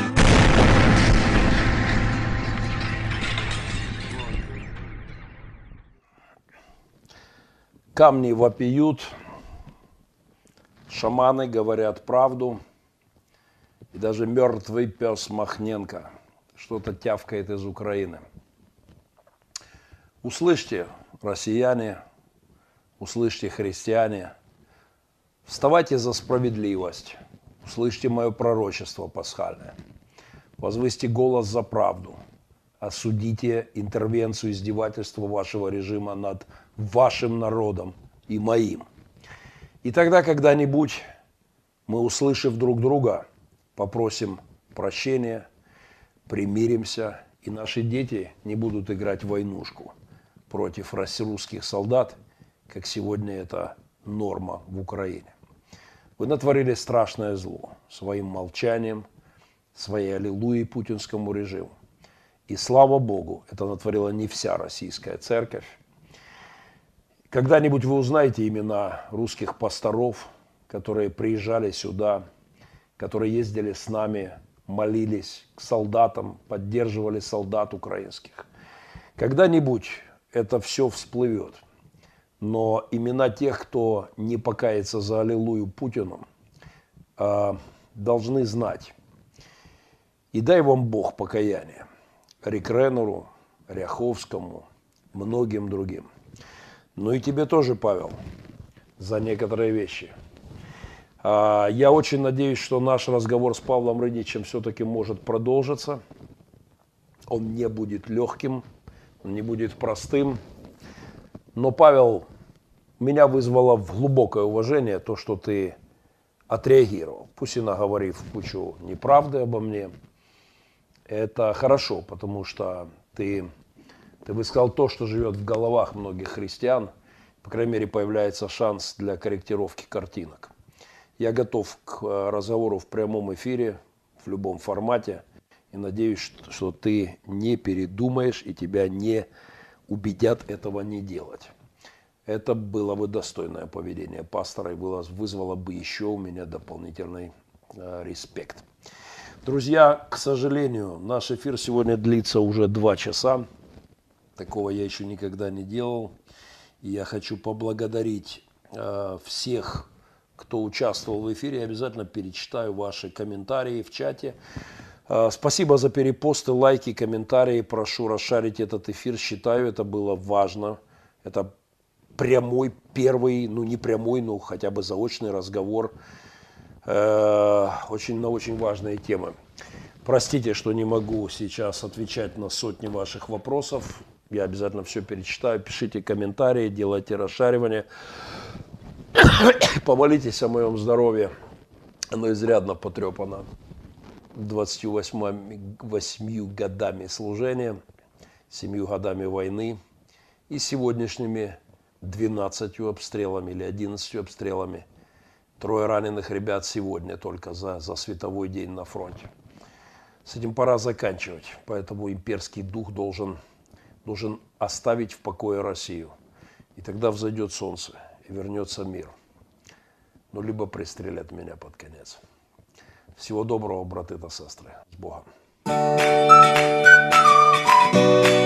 Камни вопиют, шаманы говорят правду – и даже мертвый пес Махненко что-то тявкает из Украины. Услышьте, россияне, услышьте, христиане, вставайте за справедливость, услышьте мое пророчество пасхальное, возвысьте голос за правду, осудите интервенцию, издевательство вашего режима над вашим народом и моим. И тогда когда-нибудь мы, услышав друг друга, попросим прощения, примиримся, и наши дети не будут играть в войнушку против русских солдат, как сегодня это норма в Украине. Вы натворили страшное зло своим молчанием, своей аллилуйей путинскому режиму. И слава Богу, это натворила не вся российская церковь, когда-нибудь вы узнаете имена русских пасторов, которые приезжали сюда, которые ездили с нами, молились к солдатам, поддерживали солдат украинских. Когда-нибудь это все всплывет. Но имена тех, кто не покается за Аллилуйю Путину, а, должны знать. И дай вам Бог покаяние. Рик Реннеру, Ряховскому, многим другим – ну и тебе тоже, Павел, за некоторые вещи. А, я очень надеюсь, что наш разговор с Павлом Рыдичем все-таки может продолжиться. Он не будет легким, не будет простым. Но, Павел, меня вызвало в глубокое уважение то, что ты отреагировал, пусть и наговорив кучу неправды обо мне. Это хорошо, потому что ты ты бы сказал то, что живет в головах многих христиан. По крайней мере, появляется шанс для корректировки картинок. Я готов к э, разговору в прямом эфире, в любом формате. И надеюсь, что ты не передумаешь и тебя не убедят этого не делать. Это было бы достойное поведение пастора и было, вызвало бы еще у меня дополнительный э, респект. Друзья, к сожалению, наш эфир сегодня длится уже два часа. Такого я еще никогда не делал. И я хочу поблагодарить э, всех, кто участвовал в эфире. Я обязательно перечитаю ваши комментарии в чате. Э, спасибо за перепосты, лайки, комментарии. Прошу расшарить этот эфир. Считаю, это было важно. Это прямой, первый, ну не прямой, но хотя бы заочный разговор э, очень, на очень важные темы. Простите, что не могу сейчас отвечать на сотни ваших вопросов. Я обязательно все перечитаю. Пишите комментарии, делайте расшаривание. Помолитесь о моем здоровье. Оно изрядно потрепано 28 8 годами служения, 7 годами войны и сегодняшними 12 обстрелами или 11 обстрелами. Трое раненых ребят сегодня только за, за световой день на фронте. С этим пора заканчивать, поэтому имперский дух должен должен оставить в покое Россию. И тогда взойдет солнце вернется мир. Ну, либо пристрелят меня под конец. Всего доброго, браты и сестры. С Богом. thank you